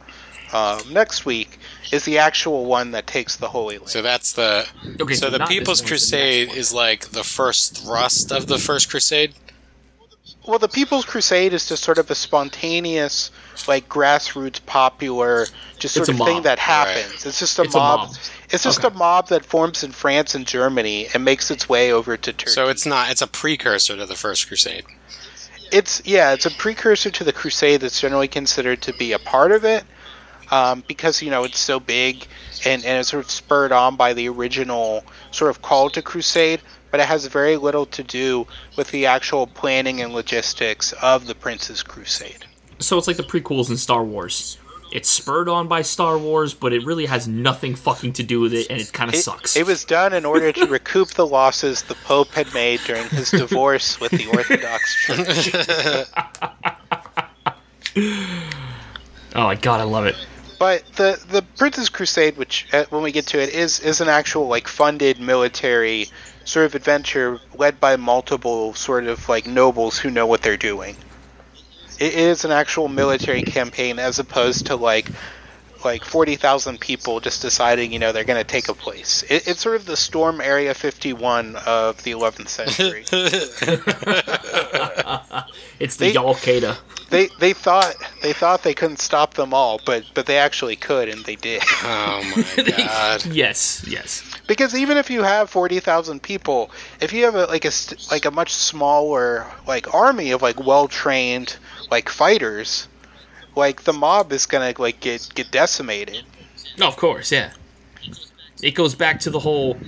um, next week, is the actual one that takes the Holy Land. So that's the Okay, so, so the People's one, it's the Crusade is like the first thrust of the first crusade. Well, the People's Crusade is just sort of a spontaneous, like grassroots, popular, just sort a of mob. thing that Right. happens. It's just a It's a mob. mob. It's just Okay. a mob that forms in France and Germany and makes its way over to Turkey. So it's not it's a precursor to the first crusade. it's yeah, it's a precursor to the Crusade that's generally considered to be a part of it, um, because you know it's so big and and it's sort of spurred on by the original sort of call to Crusade, but it has very little to do with the actual planning and logistics of the Prince's Crusade. So it's like the prequels in Star Wars. It's spurred on by Star Wars, but it really has nothing fucking to do with it, and it kind of sucks. it was done in order to recoup the losses the Pope had made during his divorce with the Orthodox Church. oh my god, I love it. But the the Prince's Crusade, which uh, when we get to it, is is an actual like funded military sort of adventure led by multiple sort of like nobles who know what they're doing. It is an actual military campaign as opposed to like like forty thousand people just deciding you know they're going to take a place. It, it's sort of the Storm Area Fifty One of the 11th century. It's the They- Al Qaeda. they they thought they thought they couldn't stop them all, but but they actually could, and they did. Oh my god. yes, yes. Because even if you have forty thousand people, if you have a, like a like a much smaller like army of like well trained like fighters, like the mob is gonna like get get decimated. No, of course, yeah. It goes back to the whole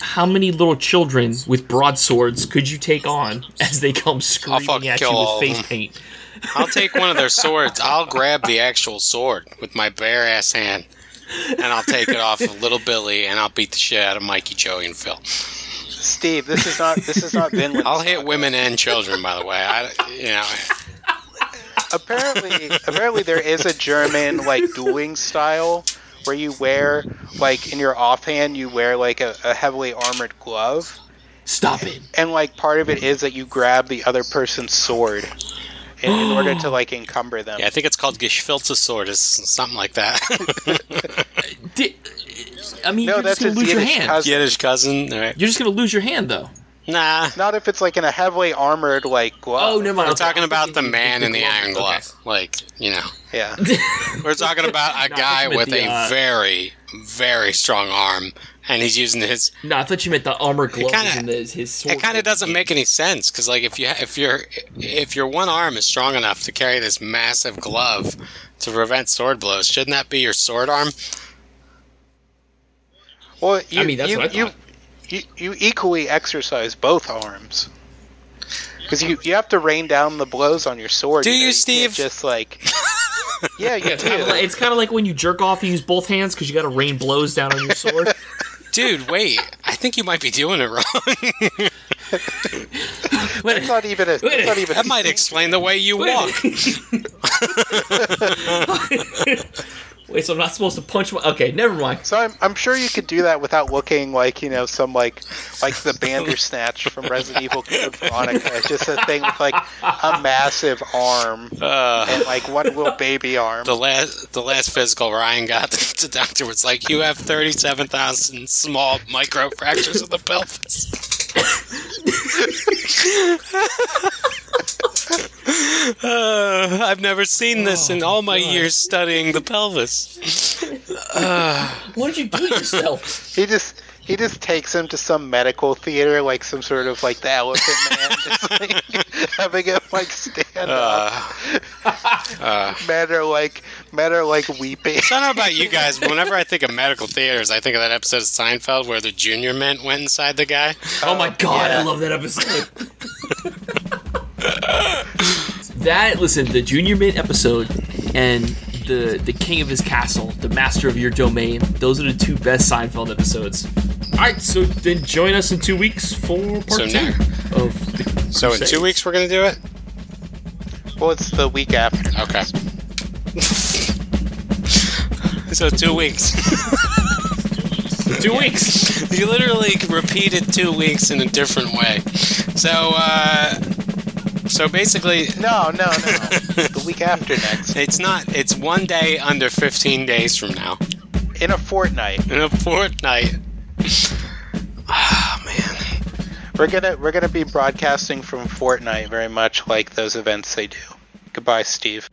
how many little children with broadswords could you take on as they come screaming at you with face paint? I'll take one of their swords. I'll grab the actual sword with my bare ass hand, and I'll take it off of little Billy, and I'll beat the shit out of Mikey, Joey, and Phil. Steve, this is not this is not Vinland. I'll hit women and children, by the way. I, you know, apparently apparently there is a German like dueling style where you wear like in your offhand you wear like a, a heavily armored glove Stop it. and like part of it is that you grab the other person's sword in, in order to like encumber them. yeah, I think it's called Geschwilze sword, is something like that. Di- I mean, No, you're that's just gonna his lose your hand. cousin. Yiddish cousin. All right. You're just gonna lose your hand, though. Nah, Not if it's like in a heavily armored like glove. Oh, never mind. we're Okay, talking about the man in the glove. iron Okay. glove. Like, you know, Yeah. we're talking about a No, guy thought you meant with the, a uh, very, very strong arm, and he's using his No, I thought you meant the armor glove kinda- and his, his sword. it kind of doesn't make any sense because like if you if your if your one arm is strong enough to carry this massive glove to prevent sword blows shouldn't that be your sword arm Well, you, I mean, that's you, what I you, thought. you, you you equally exercise both arms. Because you, you have to rain down the blows on your sword. Do know, you, Steve? Just like, yeah, you It's kind, of do. like, it's kind of like when you jerk off, you use both hands because you got to rain blows down on your sword. dude wait i think you might be doing it wrong Wait, That's not even a. That's not even. that might explain the way you walk wait, so I'm not supposed to punch my. Okay, never mind. So I'm, I'm sure you could do that without looking like you know some like like the Bandersnatch from Resident Evil Code Veronica. Just a thing with like a massive arm uh, and like one little baby arm. the last the last physical ryan got to the doctor was like you have 37000 small micro fractures of the pelvis Uh, I've never seen this in all my years studying the pelvis. What did you do to yourself? He just he just takes him to some medical theater, like some sort of like the Elephant Man, just like having him like stand up. Uh, Men are like men are like weeping. I don't know about you guys. but Whenever I think of medical theaters, I think of that episode of Seinfeld where the junior mint went inside the guy. Oh my god, yeah. I love that episode. that listen, the Junior Mint episode and the the King of his castle, the Master of your domain. Those are the two best Seinfeld episodes. All right, so then join us in two weeks for part So two now- of the So in two weeks we're gonna do it. Well, it's the week after. Okay. so two weeks. two weeks. you literally repeated two weeks in a different way. So, uh, so basically, No, no, no. the week after next. it's not. It's one day under 15 days from now. In a fortnight. In a fortnight. Ah, man. We're gonna we're gonna be broadcasting from Fortnite very much like those events they do. Goodbye, Steve.